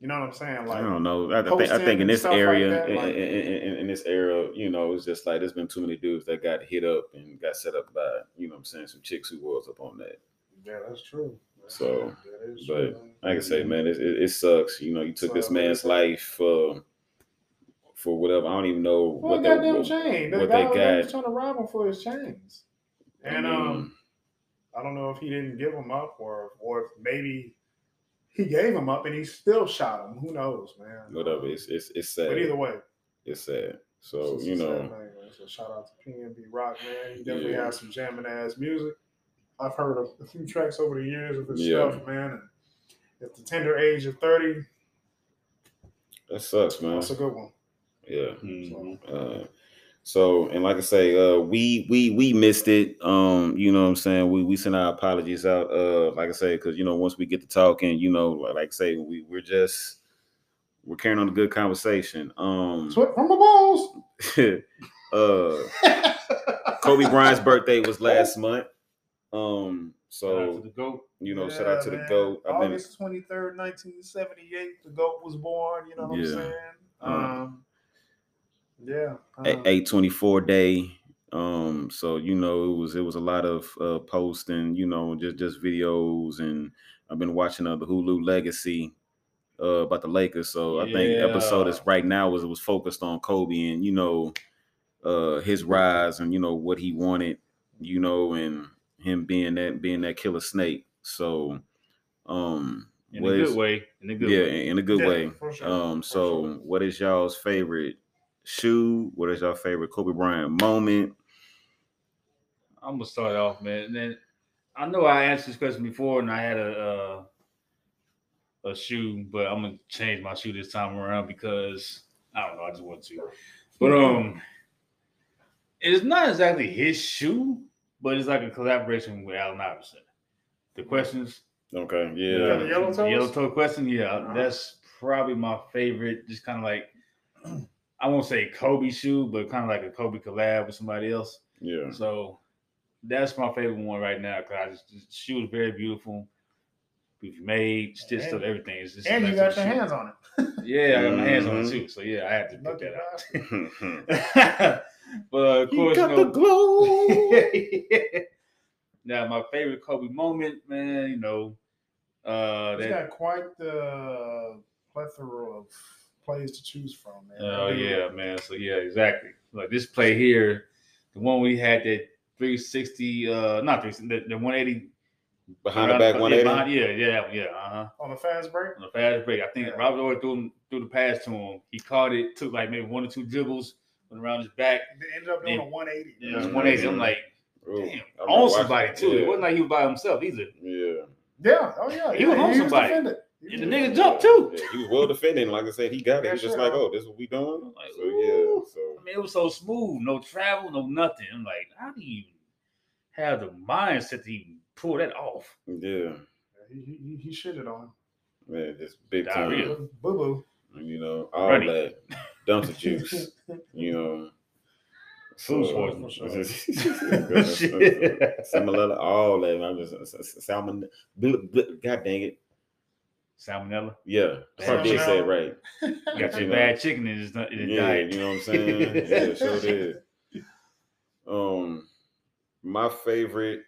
You know what I'm saying? Like I don't know. I, I think I think in this stuff like area, that, in, like- in, in, in this era, you know, it's just like there's been too many dudes that got hit up and got set up by, you know, what I'm saying some chicks who was up on that. Yeah, that's true. So, That is but, true, man. Like I say, man, it, it, it sucks. You know, you took this man's life for for whatever. I don't even know Well, what they goddamn what, chain. The what guy they was got. trying to rob him for his chains. I And mean, um, I don't know if he didn't give him up or or if maybe he gave him up and he still shot him. Who knows, man? whatever. It's it's it's sad. But either way, It's sad. So it's you just a sad know, man. So shout out to PNB Rock, man. He definitely Yeah. has some jamming ass music. I've heard a, a few tracks over the years of his Yeah. stuff, man. And at the tender age of thirty, that sucks, man. that's a good one. Yeah. Mhm. Uh, so and like I say, uh, we we we missed it. Um, you know what I'm saying? We we send our apologies out. Uh, like I say, because you know once we get to talking, you know, like I say, we we're just we're carrying on a good conversation. Um, Sweat from the balls. uh, Kobe Bryant's birthday was last month. Um, Shout out to so the goat. you know, Yeah, shout out to the goat. I've been August twenty third, nineteen seventy eight. The goat was born. You know what Yeah. I'm saying? Um, Um, yeah. a- um, eight twenty four day. Um, so you know, it was it was a lot of uh posts and you know just just videos and I've been watching uh, the Hulu Legacy uh about the Lakers. So I think episode is right now was it was focused on Kobe and you know uh his rise and you know what he wanted, you know, and him being that being that killer snake. So um In a good way. In a good yeah, way. in a good Yeah, way. sure, Um, so sure. what is y'all's favorite shoe? What is your favorite Kobe Bryant moment? I'm gonna start off, man. And then I know I answered this question before, and I had a uh, a shoe, but I'm gonna change my shoe this time around because I don't know. I just want to. But um, it's not exactly his shoe, but it's like a collaboration with Allen Iverson. The questions, Okay, Yeah, yeah, the yellow the yellow toe question, yeah, Uh-huh. that's probably my favorite. Just kind of like I won't say Kobe shoe, but kind of like a Kobe collab with somebody else. yeah. So that's my favorite one right now because the shoe is very beautiful. We've made, stitched up, everything. It's just and you got your shoe. hands on it. Yeah, I got my hands on it Mhm. too. So yeah, I had to pick Lucky that bastard. out. but uh, of You course, got you the know, glow. now my favorite Kobe moment, man, you know, Uh, He's that, got quite the plethora of plays to choose from, man. oh dude- yeah, man. So yeah, exactly. Like this play here, the one we had that 360, uh, not 360, the, the 180 Behind the back yeah, 180. Yeah, yeah, yeah. Uh huh. On the fast break? On the fast break, I think Yeah. Robert Horry threw him threw the pass to him. He caught it, took like maybe one or two dribbles, went around his back. They ended up doing Yeah. a 180. Yeah, it was Mhm. 180. I'm like, damn, I remember on somebody too. Yeah. It wasn't like he was by himself either. Yeah. Yeah, oh yeah. He yeah, was on somebody. Defended. He And the nigga jumped too. Yeah, he was well defended. Like I said, he got it. Yeah, He's just sure. like, oh, this is what we doing. Like, So yeah. So I mean, it was so smooth, no travel, no nothing. I'm like, how do you have the mindset to even pull that off? yeah, He, he, he, he shitted on him. man, just big Diarrhea. time. Boo boo. You know, all Runny. that dumpster juice. You know. Food So, poisoning. Shit. Salmonella, all that. I'm just salmon. bl- bl- God dang it. Salmonella. Yeah, I probably did say it right. Got You your know. bad chicken in his, in his Yeah, diet. you know what I'm saying? yeah, sure did. Um, my favorite,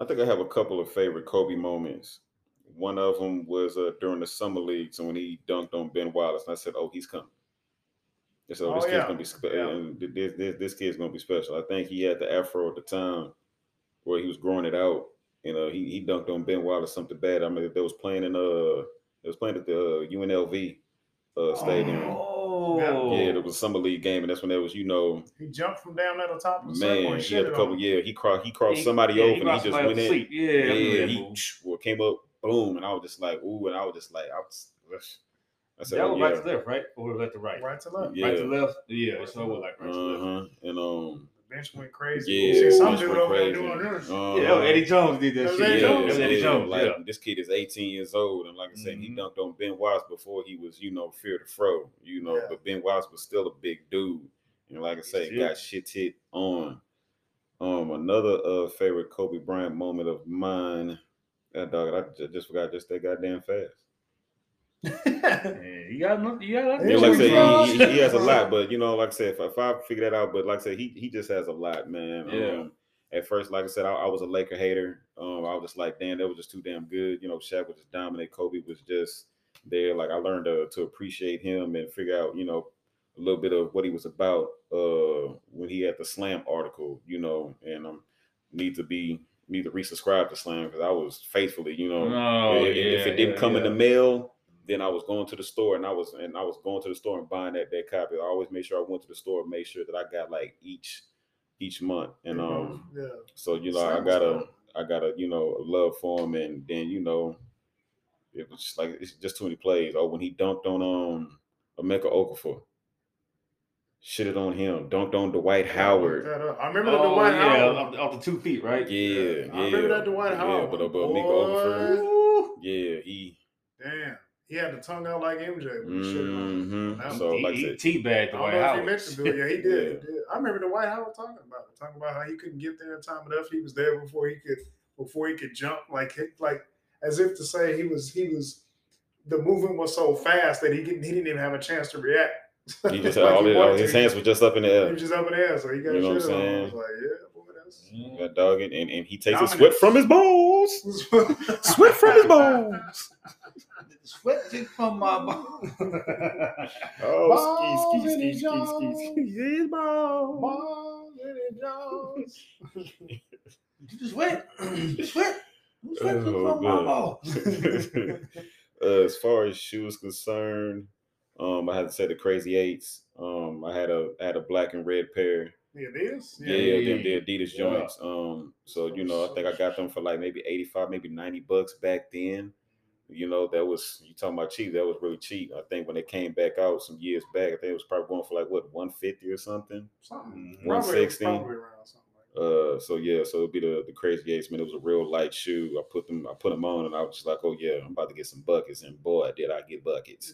I think I have a couple of favorite Kobe moments. One of them was uh, during the summer league, so when he dunked on Ben Wallace, and I said, "Oh, he's coming." I said, "Oh, this Oh, kid's yeah. gonna be spe- Yeah. and this, this this kid's gonna be special." I think he had the afro at the time where he was growing it out. You know, he he dunked on Ben Wallace something bad. I mean, they was playing in uh, they was playing at the uh, UNLV uh, stadium. Oh, Yeah, it was a summer league game, and that's when there was, you know, He jumped from down at the top of the man, he had a couple. on. Yeah, he crossed, he crossed He- somebody yeah, over, he and he just went in. sleep. Yeah, Yeah, he move. well, came up, boom, and I was just like, ooh, and I was just like, I was, I said, that oh, was yeah, right to left, right? Or left to right? Right to left. yeah, Right to left? Yeah, it's over like right to left. uh huh, and um, The bench went crazy. yeah, You see some bench dude went over there crazy. doing this. Uh-huh. Yeah, Eddie Jones did that That shit. Eddie yeah, Jones. Eddie yeah, Jones. like yeah. this kid is 18 years old, and like I said, he Mhm. dunked on Ben Wallace before he was, you know, fear the fro, you know, Yeah. but Ben Wallace was still a big dude, and like I say, Shit. got shit hit on. Um, another uh favorite Kobe Bryant moment of mine. That dog, I just forgot just that goddamn fast. Yeah, you got enough. You got. Yeah, Yeah, like I said, he, he, he has a lot, but you know, like I said, if, if I figure that out, but like I said, he he just has a lot, man. Yeah. Um, at first, like I said, I, I was a Laker hater. Um, I was just like, damn, that was just too damn good. You know, Shaq was just dominant. Kobe was just there. Like I learned to, to appreciate him and figure out, you know, a little bit of what he was about uh when he had the slam article, you know, and um need to be need to resubscribe to slam because I was faithfully, you know, Oh, if, if it didn't yeah, come in the mail, then I was going to the store and I was and I was going to the store and buying that that copy. I always made sure I went to the store and made sure that I got like each each month. And um yeah. so you know I got a dope. I got a you know a love for him and then you know it was just like it's just too many plays. Oh, when he dunked on um Emeka Okafor. Shitted on him, dunked on Dwight Howard. I remember the Oh, Dwight yeah, Howard. off, off the two feet, right? Yeah, yeah. I remember that Dwight yeah, Howard. but, uh, but one. Emeka Okafor, yeah, he Damn. He had the tongue out like MJ when he shitted on him. Mhm. So he, like he teabagged the White he House. meant to do it. Yeah, he did. Yeah. He did. I remember the White House talking about it, talking about how he couldn't get there in time enough. He was there before he could before he could jump, like like as if to say he was he was the movement was so fast that he didn't he didn't even have a chance to react. he just Like all he his, his hands were just up in the air. He was just up in the air, so he got You know what I'm shit on. I was like, yeah, Mm. That dog and, and, and he takes a sweat from his balls. Sweat from his balls. Sweat drip from my ball. Oh, Balls ski, ski, ski, ski, ski, ski, his balls. Balls in jaws. You just sweat. You sweat. You sweat Oh, from my ball. uh, as far as shoes concerned, um, I had to say the crazy eights. Um, I had a I had a black and red pair. Yeah, it is. Yeah, Yeah. them the Adidas Yeah. joints. Um, so you know, I think I got them for like maybe 85, maybe 90 bucks back then. You know, that was you talking about cheap, that was really cheap. I think when they came back out some years back, I think it was probably going for like what 150 or something. Something. Mhm. Probably, 160. probably around something like. Uh, so yeah, so it'd be the the crazy eights, man. It was a real light shoe. I put them, I put them on, and I was just like, oh yeah, I'm about to get some buckets, and boy, did I get buckets.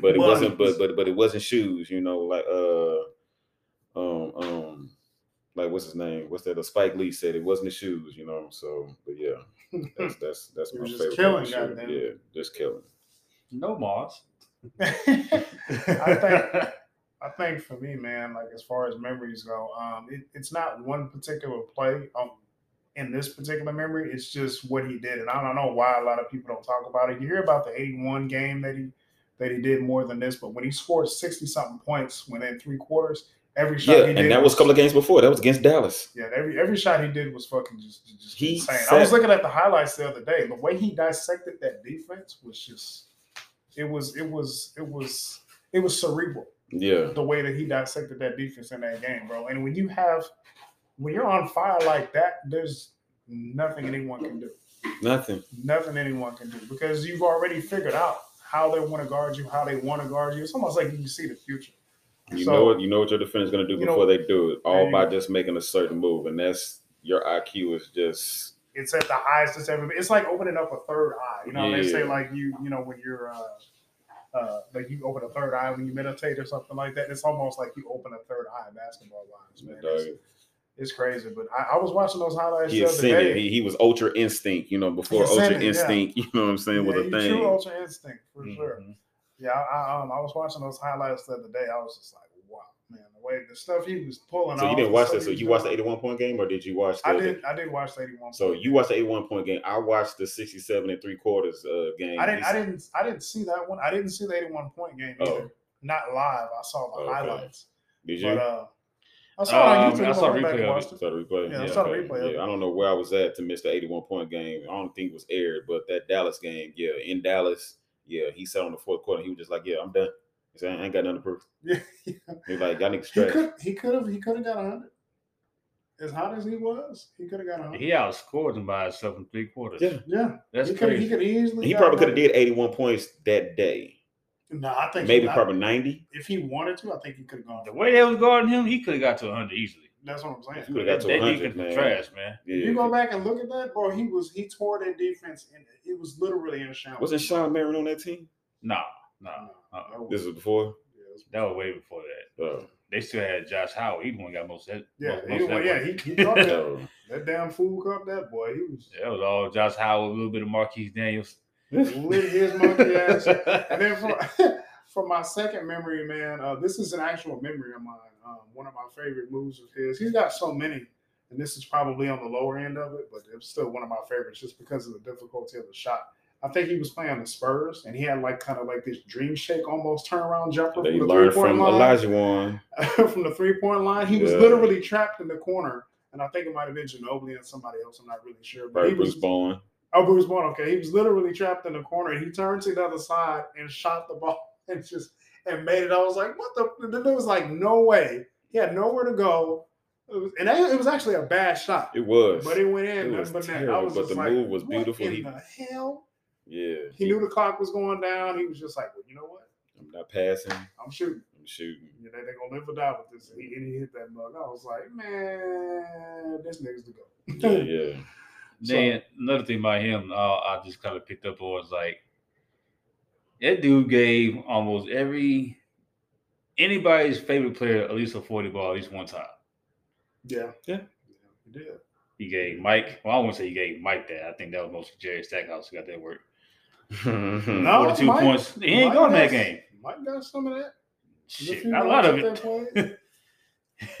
But it wasn't, but but but it wasn't shoes, you know, like uh, um um, like what's his name? What's that? The Spike Lee said it wasn't the shoes, you know. So, but yeah, that's that's that's my just favorite. killing, shoe. goddamn. Yeah, just killing. No Mars. I think I think for me, man, like as far as memories go, um, it, it's not one particular play. Um, in this particular memory. It's just what he did, and I don't know why a lot of people don't talk about it. You hear about the '81 game that he that he did more than this, but when he scored sixty something points within three quarters, every shot Yeah, he did and that was a couple of games before. That was against Dallas. yeah, every every shot he did was fucking just, just He insane. sat- I was looking at the highlights the other day. The way he dissected that defense was just it was it was it was it was cerebral Yeah. the way that he dissected that defense in that game, bro. And when you have when you're on fire like that, there's nothing anyone can do. Nothing. Nothing anyone can do because you've already figured out how they want to guard you, how they want to guard you. It's almost like you can see the future. You So- know what you know what your defender's gonna do You know- before they do it, all by just making a certain move, and that's your IQ is just it's at the highest it's ever been. It's like opening up a third eye. You know, they say Yeah. like you, you know, when you're uh uh like you open a third eye when you meditate or something like that. It's almost like you open a third eye basketball wise, man. It's, it's crazy. But I, I was watching those highlights he the ascended. He, he was ultra instinct, you know, before ultra yeah. instinct, you know what I'm saying, yeah, was a thing. true ultra instinct for sure. Yeah, I, I, um, I was watching those highlights the other day. I was just like, wow, man, the way the stuff he was pulling. So you didn't watch stuff that. So you watched the 81 point game, or did you watch the? I did. I did watch the 81. So you watched the 81 point game. I watched the 67 and three quarters uh, game. I didn't. I didn't. I didn't see that one. I didn't see the 81 point game either. Oh. Not live. I saw the Okay. highlights. Did you? But uh, I saw it on Um, YouTube. I saw went back replay and of watched Saw the replay. Yeah, I saw the replay. Yeah, I don't know where I was at to miss the 81 point game. I don't think it was aired, but that Dallas game, yeah, in Dallas, yeah, he sat on the fourth quarter. He was just like, "Yeah, I'm done." He said, "I ain't got nothing to prove." Yeah, He was like, "Y'all niggas he straight." could. He could have. He could have got 100. As hot as he was, he could have got a 100. He outscored him by himself in three quarters. Yeah. yeah, That's he could. He could easily. He probably could have did 81 points that day. No, I think Maybe he, I- probably 90. if he wanted to, I think he could have gone. The way they was guarding him, he could have got to 100 easily. That's what I'm saying. If he would've to That 100, defense man. trash, man. Yeah. You go back and look at that, bro, he was he tore that defense and it was literally in a shambles. Wasn't Shawn Marion on that team? No, no. No, Uh-uh. was- This was before. yeah, it was- That was way before that. Uh, They still had Josh Howard. He the one got most of that. Yeah, most, he, most of yeah, he, he caught that, that damn fool caught that boy. He was That was all Josh Howard, a little bit of Marquis Daniels. lit his monkey ass. And then for for my second memory, man, uh, this is an actual memory of mine. Um, one of my favorite moves of his. He's got so many, and this is probably on the lower end of it, but it's still one of my favorites just because of the difficulty of the shot. I think he was playing the Spurs, and he had like kind of like this dream shake, almost turnaround jumper they from the learned three point from line. Olajuwon from the three point line. He was literally trapped in the corner, and I think it might have been Ginobili and somebody else. I'm not really sure, but he was born. Oh, Bruce Bowen. Okay, he was literally trapped in the corner. and He turned to the other side and shot the ball and just and made it. I was like, what the? There was like no way. He had nowhere to go. It was, and it was actually a bad shot, It was. but it went in. it was but I terrible, was but the like, move was what beautiful. In He- the hell? yeah. He knew the clock was going down. He was just like, well, you know what? I'm not passing. I'm shooting. I'm shooting. You know, they're gonna live or die with this. And he, and he hit that mug. I was like, man, this nigga's the go. Yeah, yeah. Then another thing about him, uh, I just kind of picked up on was like that dude gave almost every anybody's favorite player at least a 40 ball at least one time. Yeah. Yeah. He did. He gave Mike, well, I won't say he gave Mike that. I think that was mostly Jerry Stackhouse who got that work. No, 42 Mike- points. He ain't Mike going that got- game. Mike got some of that. Shit, not a lot of it.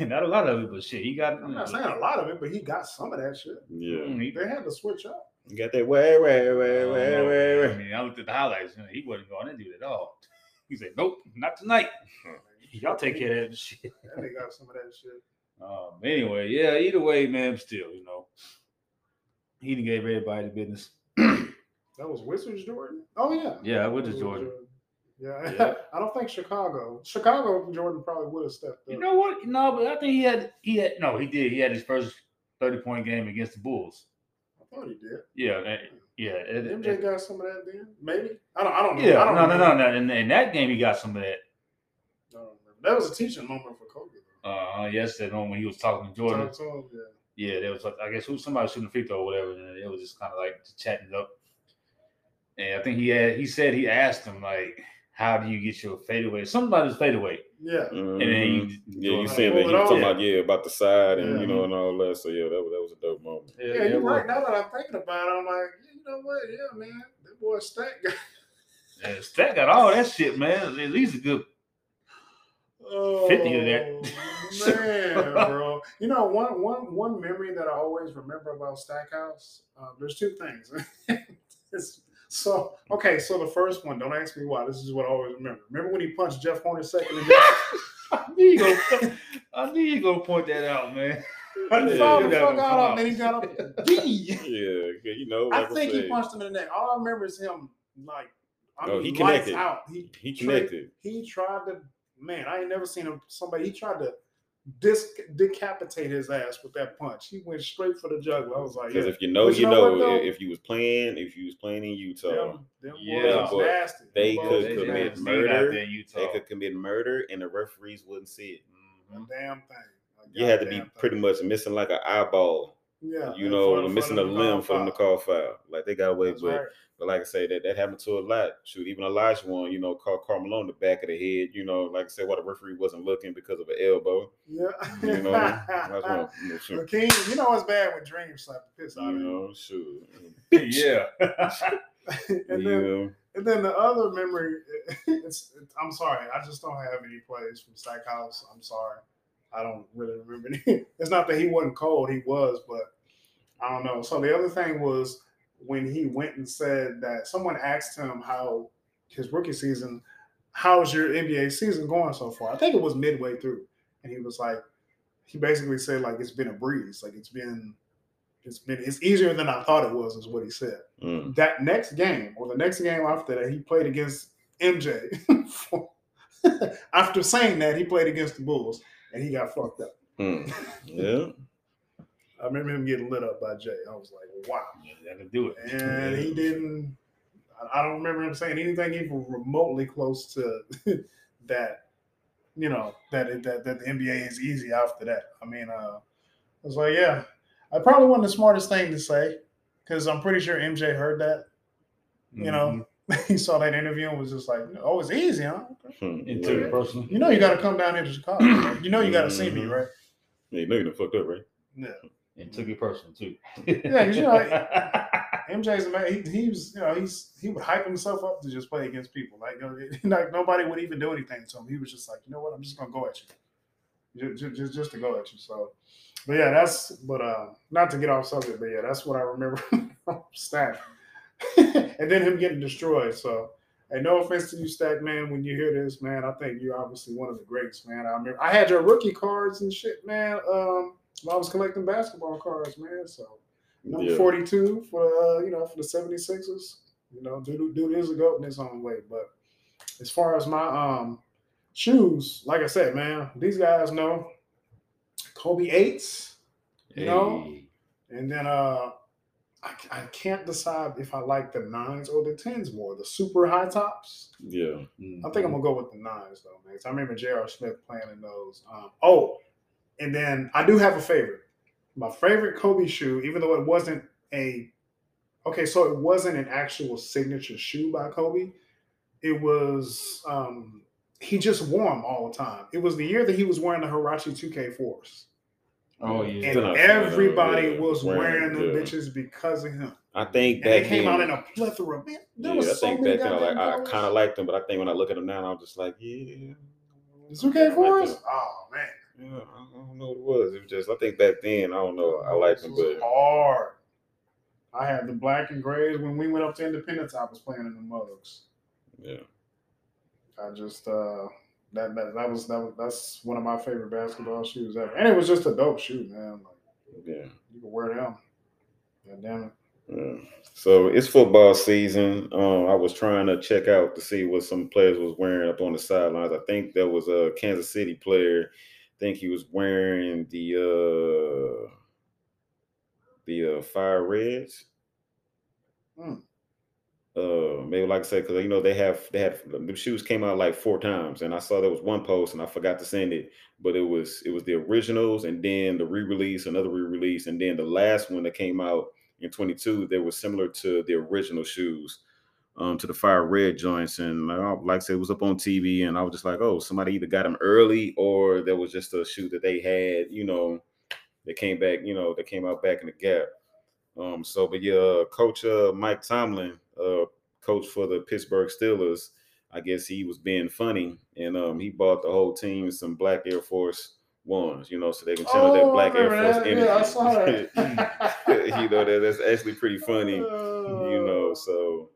not a lot of it, but shit, he got. I'm not saying a lot of it, but he got some of that shit. yeah. Mm, They had to switch up. You got that way, way, way, way, know, way, man. I way. mean, I looked at the highlights. and He wasn't going to do it at all. He said, "Nope, not tonight. Y'all take care of that shit." And they got some of that shit. Um, anyway, yeah. Either way, man. Still, you know, he done gave everybody the business. That was Wizards Jordan. Oh yeah. Yeah, with the Wizards Jordan. Yeah. Yeah. I don't think Chicago. Chicago Jordan probably would have stepped up. You know what? No, but I think he had he had no, he did. He had his first thirty point game against the Bulls. I thought he did. Yeah, that- yeah. it- it- MJ got some of that then. Maybe. I don't. I don't know. yeah, I don't no, no, no, no. In, in that game, he got some of that. I don't remember. That was a teaching moment for Kobe. though. Uh, yes, that one when he was talking to Jordan. Talk to him, yeah. Yeah, there was like, I guess who somebody shooting a free throw or whatever, and it was just kind of like chatting it up. And I think he had he said he asked him like, "How do you get your fadeaway?" Something about his fadeaway, Yeah. and then he Mhm. Yeah, you Jordan saying that he it talking off. about yeah about the side and Yeah. you know and all that. So yeah, that was that was a dope moment. Yeah, it you're right. Now that I'm thinking about it, I'm like, yeah, you know what? Yeah, man, that boy Stack got. Yeah, Stat got all that shit, man. At least a good Oh, 50 of that. man, bro. You know, one one one memory that I always remember about Stackhouse. Uh, there's two things. It's- so okay, so the first one. Don't ask me why. This is what I always remember. Remember when he punched Jeff Hornacek in the I knew you go. I knew you gonna point that out, man. I He knew fouled the fuck out come of him, and he got up. D. Yeah, yeah, you know. I Like I, think he punched him in the neck. All I remember is him like. I Oh, mean, he connected. Out. He, He tried- connected. He tried to. Man, I ain't never seen him. Somebody. He tried to dis- decapitate his ass with that punch. He went straight for the jugular. I was like, Because yeah. if you know, But you you know know. if you was playing, if you was playing in Utah, Them, them Yeah, boys nasty. they Them could boys commit nasty. murder. There in Utah. they could commit murder, and the referees wouldn't see it. Mm-hmm. A damn thing. You had to be goddamn pretty much missing like an eyeball, Yeah, you know, missing a the limb for them to call foul. Like they got away with. right. But like I say, that that happened to a lot. Shoot, even Elijah one, you know, called Carmelo in the back of the head. You know, like I said, while the referee wasn't looking because of an elbow. Yeah. You know, that's one. You know, shoot, Hakeem, you know it's bad when Dream slap the piss out you of you. know, shoot. yeah. and you then and then the other memory, it's, it's I'm sorry, I just don't have any plays from Stackhouse. I'm sorry, I don't really remember. Any. It's not that he wasn't cold, he was, but I don't know. So the other thing was when he went and said that someone asked him how his rookie season, how's your NBA season going so far? I think it was midway through, and he was like, he basically said like it's been a breeze, like it's been. It's been it's easier than I thought it was, is what he said mm, that next game or the next game after that, he played against MJ. after saying that, he played against the Bulls and he got fucked up. mm. yeah. I remember him getting lit up by Jay. I was like, wow. You had to do it. And he didn't, I- I don't remember him saying anything even remotely close to that, you know, that, that that the NBA is easy after that. I mean, uh, I was like, yeah, I probably wasn't the smartest thing to say because I'm pretty sure MJ heard that. You know, he saw that interview and was just like, "Oh, it's easy, huh? Okay. Hmm, And yeah. took it personally. You know, you got to come down here to Chicago. Right? You know, you got to see me, Mhm. right? Yeah, you know you done fucked up, right? Yeah. And took it personal too. Yeah, 'cause you know, MJ's a man. He, he was, you know, he's he would hype himself up to just play against people. Like, like nobody would even do anything to him. He was just like, you know what? I'm just gonna go at you, just just, just to go at you. So, but yeah, that's. But uh, not to get off subject, but yeah, that's what I remember. Stack, and then him getting destroyed. So. And no offense to you, Stack man. When you hear this, man, I think you're obviously one of the greats, man. I remember I had your rookie cards and shit, man. Um, I was collecting basketball cards, man. So number Yeah. 42 for uh, you know for the 76ers. You know, dude, dude is a goat in his own way. But as far as my um shoes, like I said, man, these guys know Kobe eights, you know, and then uh I, I can't decide if I like the nines or the tens more, the super high tops. Yeah. I think I'm gonna go with the nines though, man. I remember J.R. Smith playing in those. Um, oh, and then I do have a favorite. My favorite Kobe shoe, even though it wasn't a okay, so it wasn't an actual signature shoe by Kobe. It was um, he just wore them all the time. It was the year that he was wearing the Huarache 2K4s. Oh yeah. And everybody yeah, was wearing them yeah. bitches because of him. I think And they came then, out in a plethora. Man, there yeah, was I so think many back then, I like goddamn I kind of liked them, but I think when I look at them now, I'm just like, yeah. The 2K4s? them. Oh man. Yeah, I don't know what it was. It was just I think back then I don't know. I liked them, but hard. I had the black and grays when we went up to Independence. I was playing in the mugs. yeah, I just uh that that, that was that was that's one of my favorite basketball shoes ever, and it was just a dope shoe, man. Like yeah. you can wear them. God damn it. Yeah. So it's football season. Um, I was trying to check out to see what some players was wearing up on the sidelines. I think there was a Kansas City player. Think he was wearing the uh the uh fire reds. Hmm. Uh, maybe like I said, because you know they have they had the shoes came out like four times, and I saw there was one post and I forgot to send it, but it was it was the originals and then the re-release, another re-release, and then the last one that came out in 22 they were similar to the original shoes um to the fire red joints and like, I- like I said it was up on tv and i was just like oh somebody either got them early or there was just a shoe that they had you know that came back you know that came out back in the gap um so but yeah coach uh mike tomlin uh coach for the pittsburgh steelers i guess he was being funny and um he bought the whole team some black air force ones, you know, so they can channel Oh, black Air remember Force that. energy. Yeah, I saw that. you know, that, that's actually pretty funny, you know. So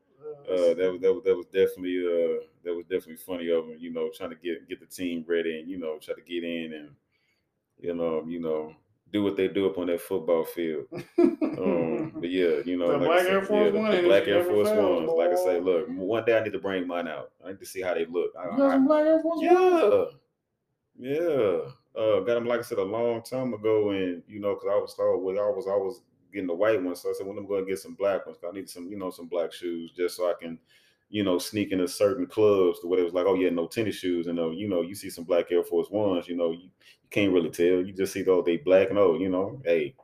uh, that was that was that was definitely uh that was definitely funny of them, you know, trying to get get the team ready and you know try to get in and you know you know do what they do up on that football field. Um, but yeah, you know, The like Black said, Air Force yeah, One Black Air Force Ones. Like I say, look, one day I need to bring mine out. I need to see how they look. I- You got I- some black Air Force Ones? yeah, yeah. Uh, got them like I said a long time ago, and you know, because I was told well, I was I was getting the white ones, so I said, well, I'm going to get some black ones. I need some, you know, some black shoes just so I can, you know, sneak into certain clubs. The way it was like, oh yeah, no tennis shoes, and uh, you know, you see some black Air Force ones, you know, you, you can't really tell. You just see though they black and oh, you know, hey,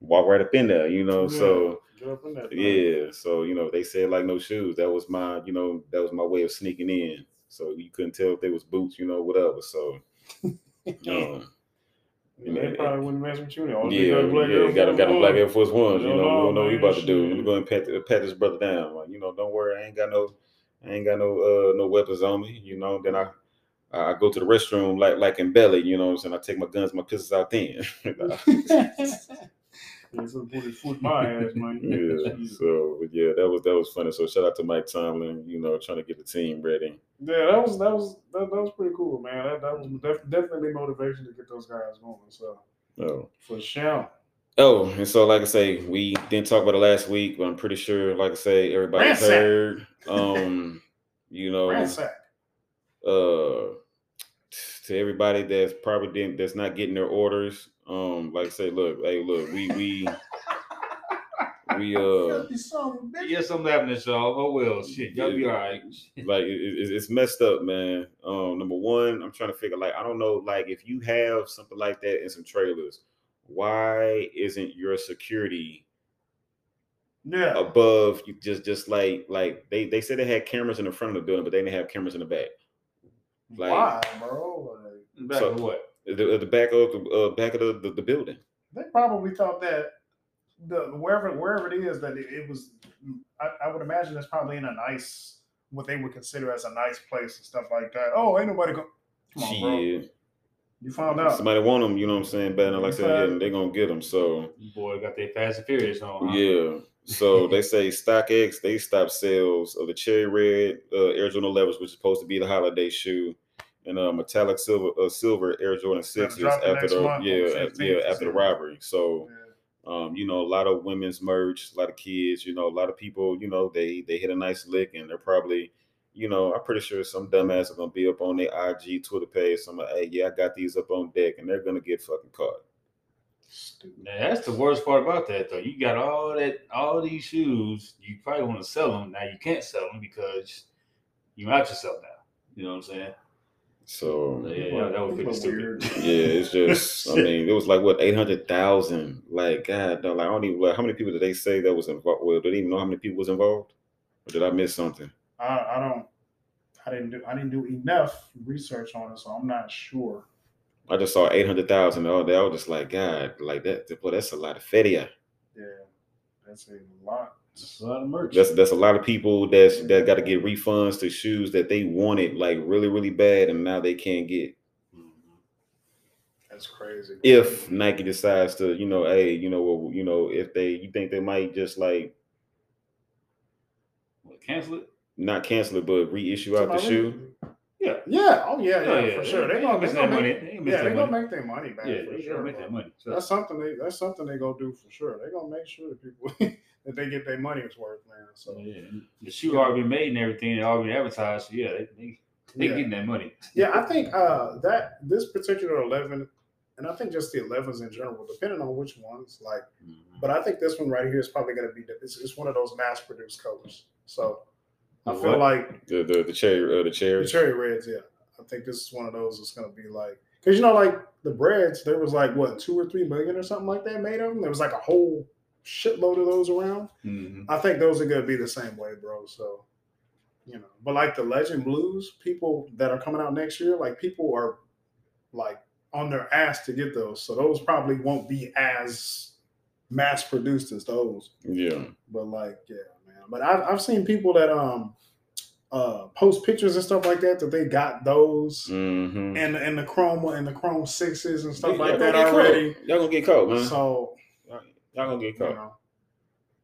walk right up in there, you know. Yeah. So Get up in that thing. yeah, so you know, they said like no shoes. That was my, you know, that was my way of sneaking in. So you couldn't tell if they was boots, you know, whatever. So um, Yeah, they probably wouldn't mess with you. Yeah, got black yeah, got Force got them black Air Force ones. You Hell know, we don't know what you about to do. We're going to pat, pat this brother down. Like, you know, don't worry, I ain't got no, I ain't got no, uh, no weapons on me. You know, then I, I go to the restroom like, like in belly. You know, what I'm saying I take my guns, my pistols out then. Yeah, so put his foot my ass, man. yeah. So but yeah, that was that was funny. So shout out to Mike Tomlin. You know, trying to get the team ready. Yeah, that was that was that, that was pretty cool, man. That that was def- definitely motivation to get those guys going. So Oh. for sure. Oh, and so like I say, we didn't talk about it last week, but I'm pretty sure, like I say, everybody's Ransack. heard. Um, you know, Ransack. uh to everybody that's probably didn't that's not getting their orders. Um, like I say, look, hey, look, we we we uh Yeah, something happening, y'all. Oh well, shit, y'all be all right. like it, it- it's messed up, man. Um, number one, I'm trying to figure like I don't know, like if you have something like that in some trailers, why isn't your security Yeah. above you just just like like they they said they had cameras in the front of the building, but they didn't have cameras in the back. like- Why, bro? Like, Back So- to what? The, the back of the uh, back of the, the, the building. they probably thought that the wherever wherever it is that it, it was. I, I would imagine it's probably in a nice what they would consider as a nice place and stuff like that. Oh, ain't nobody go. Come on, bro. Shit. You found out. Somebody want them, you know what I'm saying? Better like I said, yeah, Right. they gonna get them. So Boy, got their fast and furious on. huh? yeah. So they say StockX they stopped sales of the cherry red uh, Air Jordan 11s, which is supposed to be the holiday shoe, and a metallic silver uh, silver Air Jordan sixes drop the after the month yeah the 15th, yeah after the robbery. So Yeah. um, you know, a lot of women's merch, a lot of kids, you know, a lot of people, you know, they they hit a nice lick and they're probably, you know, I'm pretty sure some dumbass are gonna be up on their IG Twitter page. Some hey, yeah, I got these up on deck, and they're gonna get fucking caught. Now, that's the worst part about that, though. You got all that, all these shoes. You probably want to sell them. Now you can't sell them because you out yourself now. You know what I'm saying? So Yeah, yeah, that was pretty stupid. weird. yeah, it's just, I mean, it was like what eight hundred thousand. Like God, no, like I don't even like how many people did they say that was involved? Well, did they even know how many people was involved? Or did I miss something? I, I don't. I didn't do. I didn't do enough research on it, so I'm not sure. I just saw eight hundred thousand all day. I was just like, God, like that. Boy, that's a lot of feria. Yeah, that's a lot. That's a lot of merch. That's that's a lot of people that's that got to get refunds to shoes that they wanted like really really bad, and now they can't get. Mhm. That's crazy. If Nike decides to, you know, hey, you know, well, you know, if they, you think they might just like cancel it? not cancel it, but reissue out the shoe. Yeah. Yeah. Oh yeah. Oh, Yeah. yeah. For sure. They They gonna gonna miss that money. make. They Yeah, that they gonna make their money back. Yeah, for they sure. gotta make bro. that money. So, That's something they. That's something they gonna do for sure. They gonna make sure that people that they get their money's worth, man. So yeah. The shoe already been made and everything. They already advertised. So yeah, they they, they yeah. getting that money. Yeah, I think uh that this particular eleven, and I think just the elevens in general, depending on which ones, like. Mhm. But I think this one right here is probably going to be. It's, it's one of those mass-produced colors. So I feel what? like The the the cherry uh, the the cherry. cherry reds. Yeah, I think this is one of those that's going to be like because you know, like the breads, there was like what two or three million or something like that made of them. There was like a whole shitload of those around. Mhm. I think those are going to be the same way, bro. So you know, but like the Legend Blues, people that are coming out next year, like people are like on their ass to get those. So those probably won't be as mass produced as those. Yeah. But like, yeah, man. But I've I've seen people that um uh post pictures and stuff like that that they got those Mm-hmm. and and the chrome and the chrome sixes and stuff Y'all like that already. Y'all gonna get caught, man. So Y'all gonna get you know,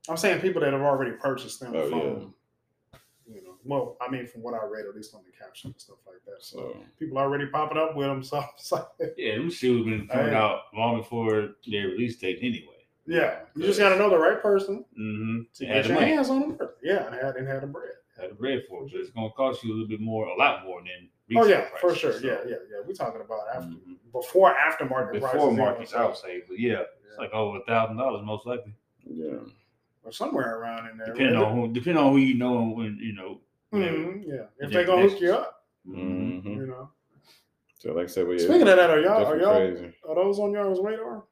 I'm saying people that have already purchased them Oh, from, yeah. you know, well, I mean, from what I read, at least on the caption and stuff like that. So So people already popping up with them. So it's like, Yeah, them shoes have been coming Hey. out long before their release date anyway. yeah, you just got to know the right person Mm-hmm. to Had get your money, hands on them. Yeah, and had and had the bread. had the bread for it, but it's gonna cost you a little bit more, a lot more than. Oh retail yeah, for sure. so- Yeah, yeah, yeah. We're talking about after, Mhm. before aftermarket prices. Before yeah, markets, I would say, but yeah, it's like over a thousand dollars most likely. yeah. or somewhere around in there. Depending on who, depending on who you know, and when you know. whatever. Mhm, yeah, if they gonna hook you up, Mhm. Mm-hmm. you know. So like I said, well, yeah, Speaking of that, are y'all are y'all crazy. are those on y'all's radar?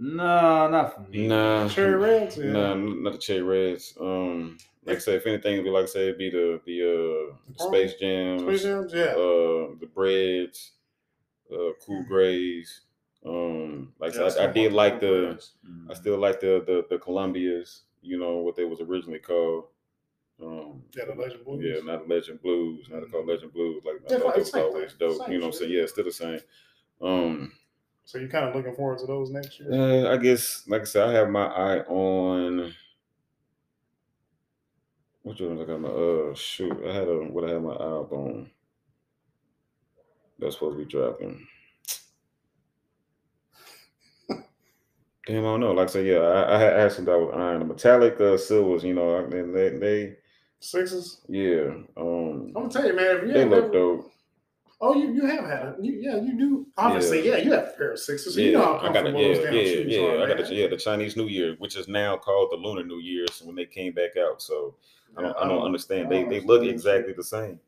No, not for me. Nah, Cherry Reds? Yeah. Nah, not the cherry reds. Um, like I said, if anything, it'd be like I said, it'd be the the uh The Space Jams, Space Jams? Yeah. uh, the breads, uh, cool grays. Um, like Yeah, I said, I, I did like the, Grays. Mhm. I still like the the the Columbias. You know what they was originally called. Um, Yeah, the Legend Blues. Yeah, not Legend Blues. Not called Legend Blues. Like I thought like, that was always dope. Same you know what I'm saying? Yeah, it's still the same. Um, So you're kind of looking forward to those next year? uh, I guess, like I said, I have my eye on. One I got my uh shoot? I had a what I had my eye on. That's supposed to be dropping. Damn, I don't know. Like I said, yeah, I, I had asked that was iron. The metallic uh, silvers, you know, they, they, they Sixes? yeah, um, I'm gonna tell you, man. If you they ain't look never- dope. Oh, you, you have had it. You, yeah, you do. Obviously, yeah. Yeah. you have a pair of sixes. So Yeah, you know how I got it. comfortable Yeah, yeah, shoes yeah. are, I got the yeah the Chinese New Year, which is now called the Lunar New Year. So when they came back out, so I don't, Yeah, I don't understand. I They don't they look exactly the same.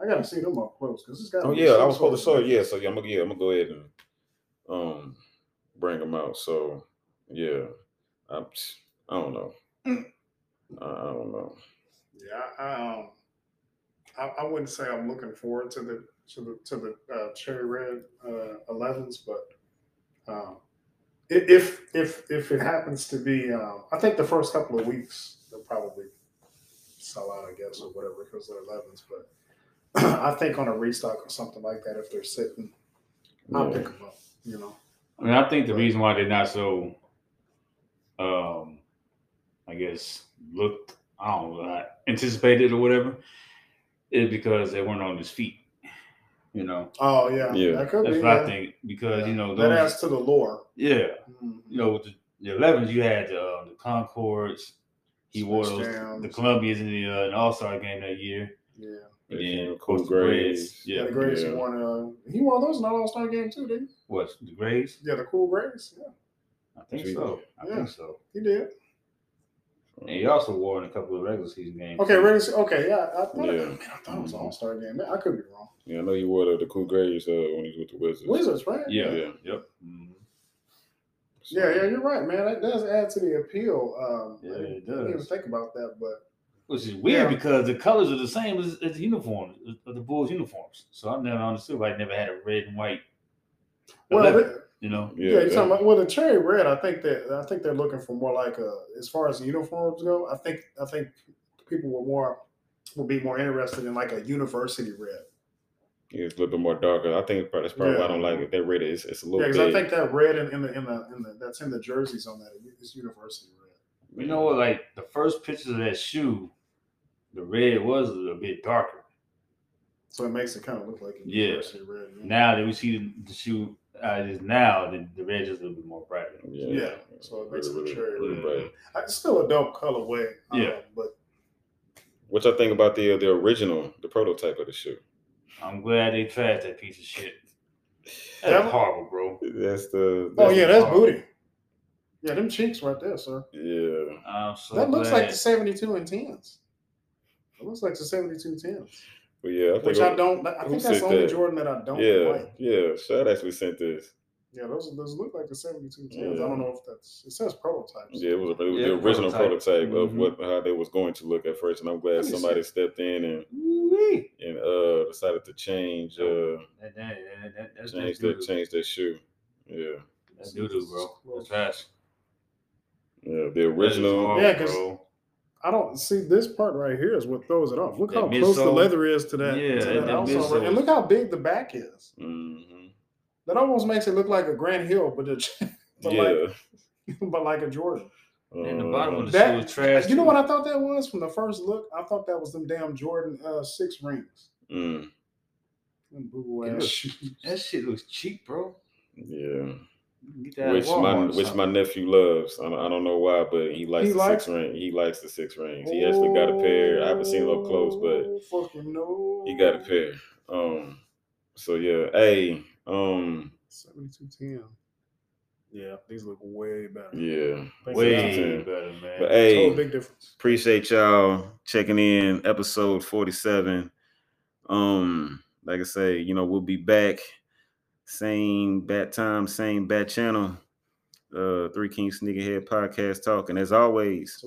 I gotta see them up close because it's got. Oh yeah, I was supposed to show. Yeah, so yeah, I'm gonna yeah, I'm gonna go ahead and um bring them out. So yeah, I'm, I don't know. I, I don't know. Yeah, I, um, I, I wouldn't say I'm looking forward to the to the to the uh, cherry red uh, 11s, but um, if if if it happens to be, um, I think the first couple of weeks they'll probably sell out, I guess, or whatever, because they're 11s. But I think on a restock or something like that, if they're sitting, I'll Yeah. pick them up. You know, I mean, I think the reason why they're not so, um, I guess, looked, I don't know, uh, anticipated or whatever, is because they weren't on his feet. You know, oh yeah, Yeah. that could that's be. what yeah. I think because you know that adds to the lore. yeah, Mhm. you know, with the, the 11s, you had uh, the Concords. He wore those, Jams. the Columbians in the, uh, an All Star game that year. Yeah. And Yeah, then, of cool course, the Braves. Grays. Yeah, Yeah. the Grays Yeah. won. Uh, he won those in the All Star game too, didn't he? What, the Grays? Yeah, the Cool Grays. Yeah, I think so. I Yeah. think so. he did. And he also wore in a couple of regular season games. Okay, too. Raiders. Okay, yeah, I thought, Yeah. man, I thought it was an All Star game. Man, I could be wrong. Yeah, I know you wore the, the cool grays uh, when he was with the Wizards. Wizards, right? Yeah. Yeah. Yep. Mhm. So, Yeah, yeah, you're right, man. That does add to the appeal. Um, Yeah, I didn't, it I didn't even does. think about that, but Which is weird Yeah. because the colors are the same as, as the uniforms of the Bulls uniforms. So I've never understood why I never had a red and white. well, 11, they- you know. yeah, Yeah, you're talking about well, the cherry red. I think that I think they're looking for more like a as far as uniforms go. I think I think people were more will be more interested in like a university red. yeah, it's a little bit more darker. I think that's probably why I don't like it. That red is it's a little Yeah, because I think that red in, in the in the in the that's in the jerseys on that is university red. You know what? Like the first pictures of that shoe, the red was a bit darker. So it makes it kind of look like a Yeah. university red. yeah. Now that we see the, the shoe uh, it is now, the, the red is a little bit more brighter. yeah, Yeah, so it makes it really, cherry really red. bright. Uh, It's still a dope colorway. um, Yeah. but What y'all think about the uh, the original, the prototype of the shoe? I'm glad they trashed that piece of shit. That's one- horrible, bro. That's the. oh yeah, that's part. booty. Yeah, them cheeks right there, sir. Yeah, I'm so that looks like the seventy-two and tens. It looks like the seventy-two tens, but yeah, I think which I don't. I think that's the only that? Jordan that I don't Yeah, like. yeah. Shad actually sent this. Yeah, those those look like the seventy-two tens. Yeah. I don't know if that's. It says prototypes. Yeah, it was, it was Yeah, the original prototype. prototype, of Mhm. what how they was going to look at first, and I'm glad Let me somebody stepped in and Ooh-wee. and uh decided to change uh That, that, that, that, that's change that doo-doo. change that shoe. Yeah, That's doo-doo, bro. That's trash. yeah. The original. Yeah, 'cause- I don't see this part right here is what throws it off. Look That how close the leather is to that. Yeah, to that- that that outsole, midsole. and look how big the back is. hmm That almost makes it look like a Grant Hill, but it, but Yeah. like but like a Jordan. And the bottom of the That- shoe is trash. You know what I thought that was from the first look? I thought that was them damn Jordan uh, six rings. Mm, Them boo It ass looks- That shit looks cheap, bro. yeah. Get that at Which my Walmart or which my nephew loves. I don't, I don't know why, but he likes He the likes- six ring. He likes the six rings. He actually got a pair. I haven't seen it up close, but Oh, fucking no. he got a pair. Um. So yeah. Hey. Um. Seventy-two ten. Yeah, these look way better. Yeah. Thanks Way a. Yeah. better, man. But hey, Total big difference. appreciate y'all checking in episode 47 um like i say you know we'll be back same bat time same bat channel uh three kings sneakerhead podcast talk. And as always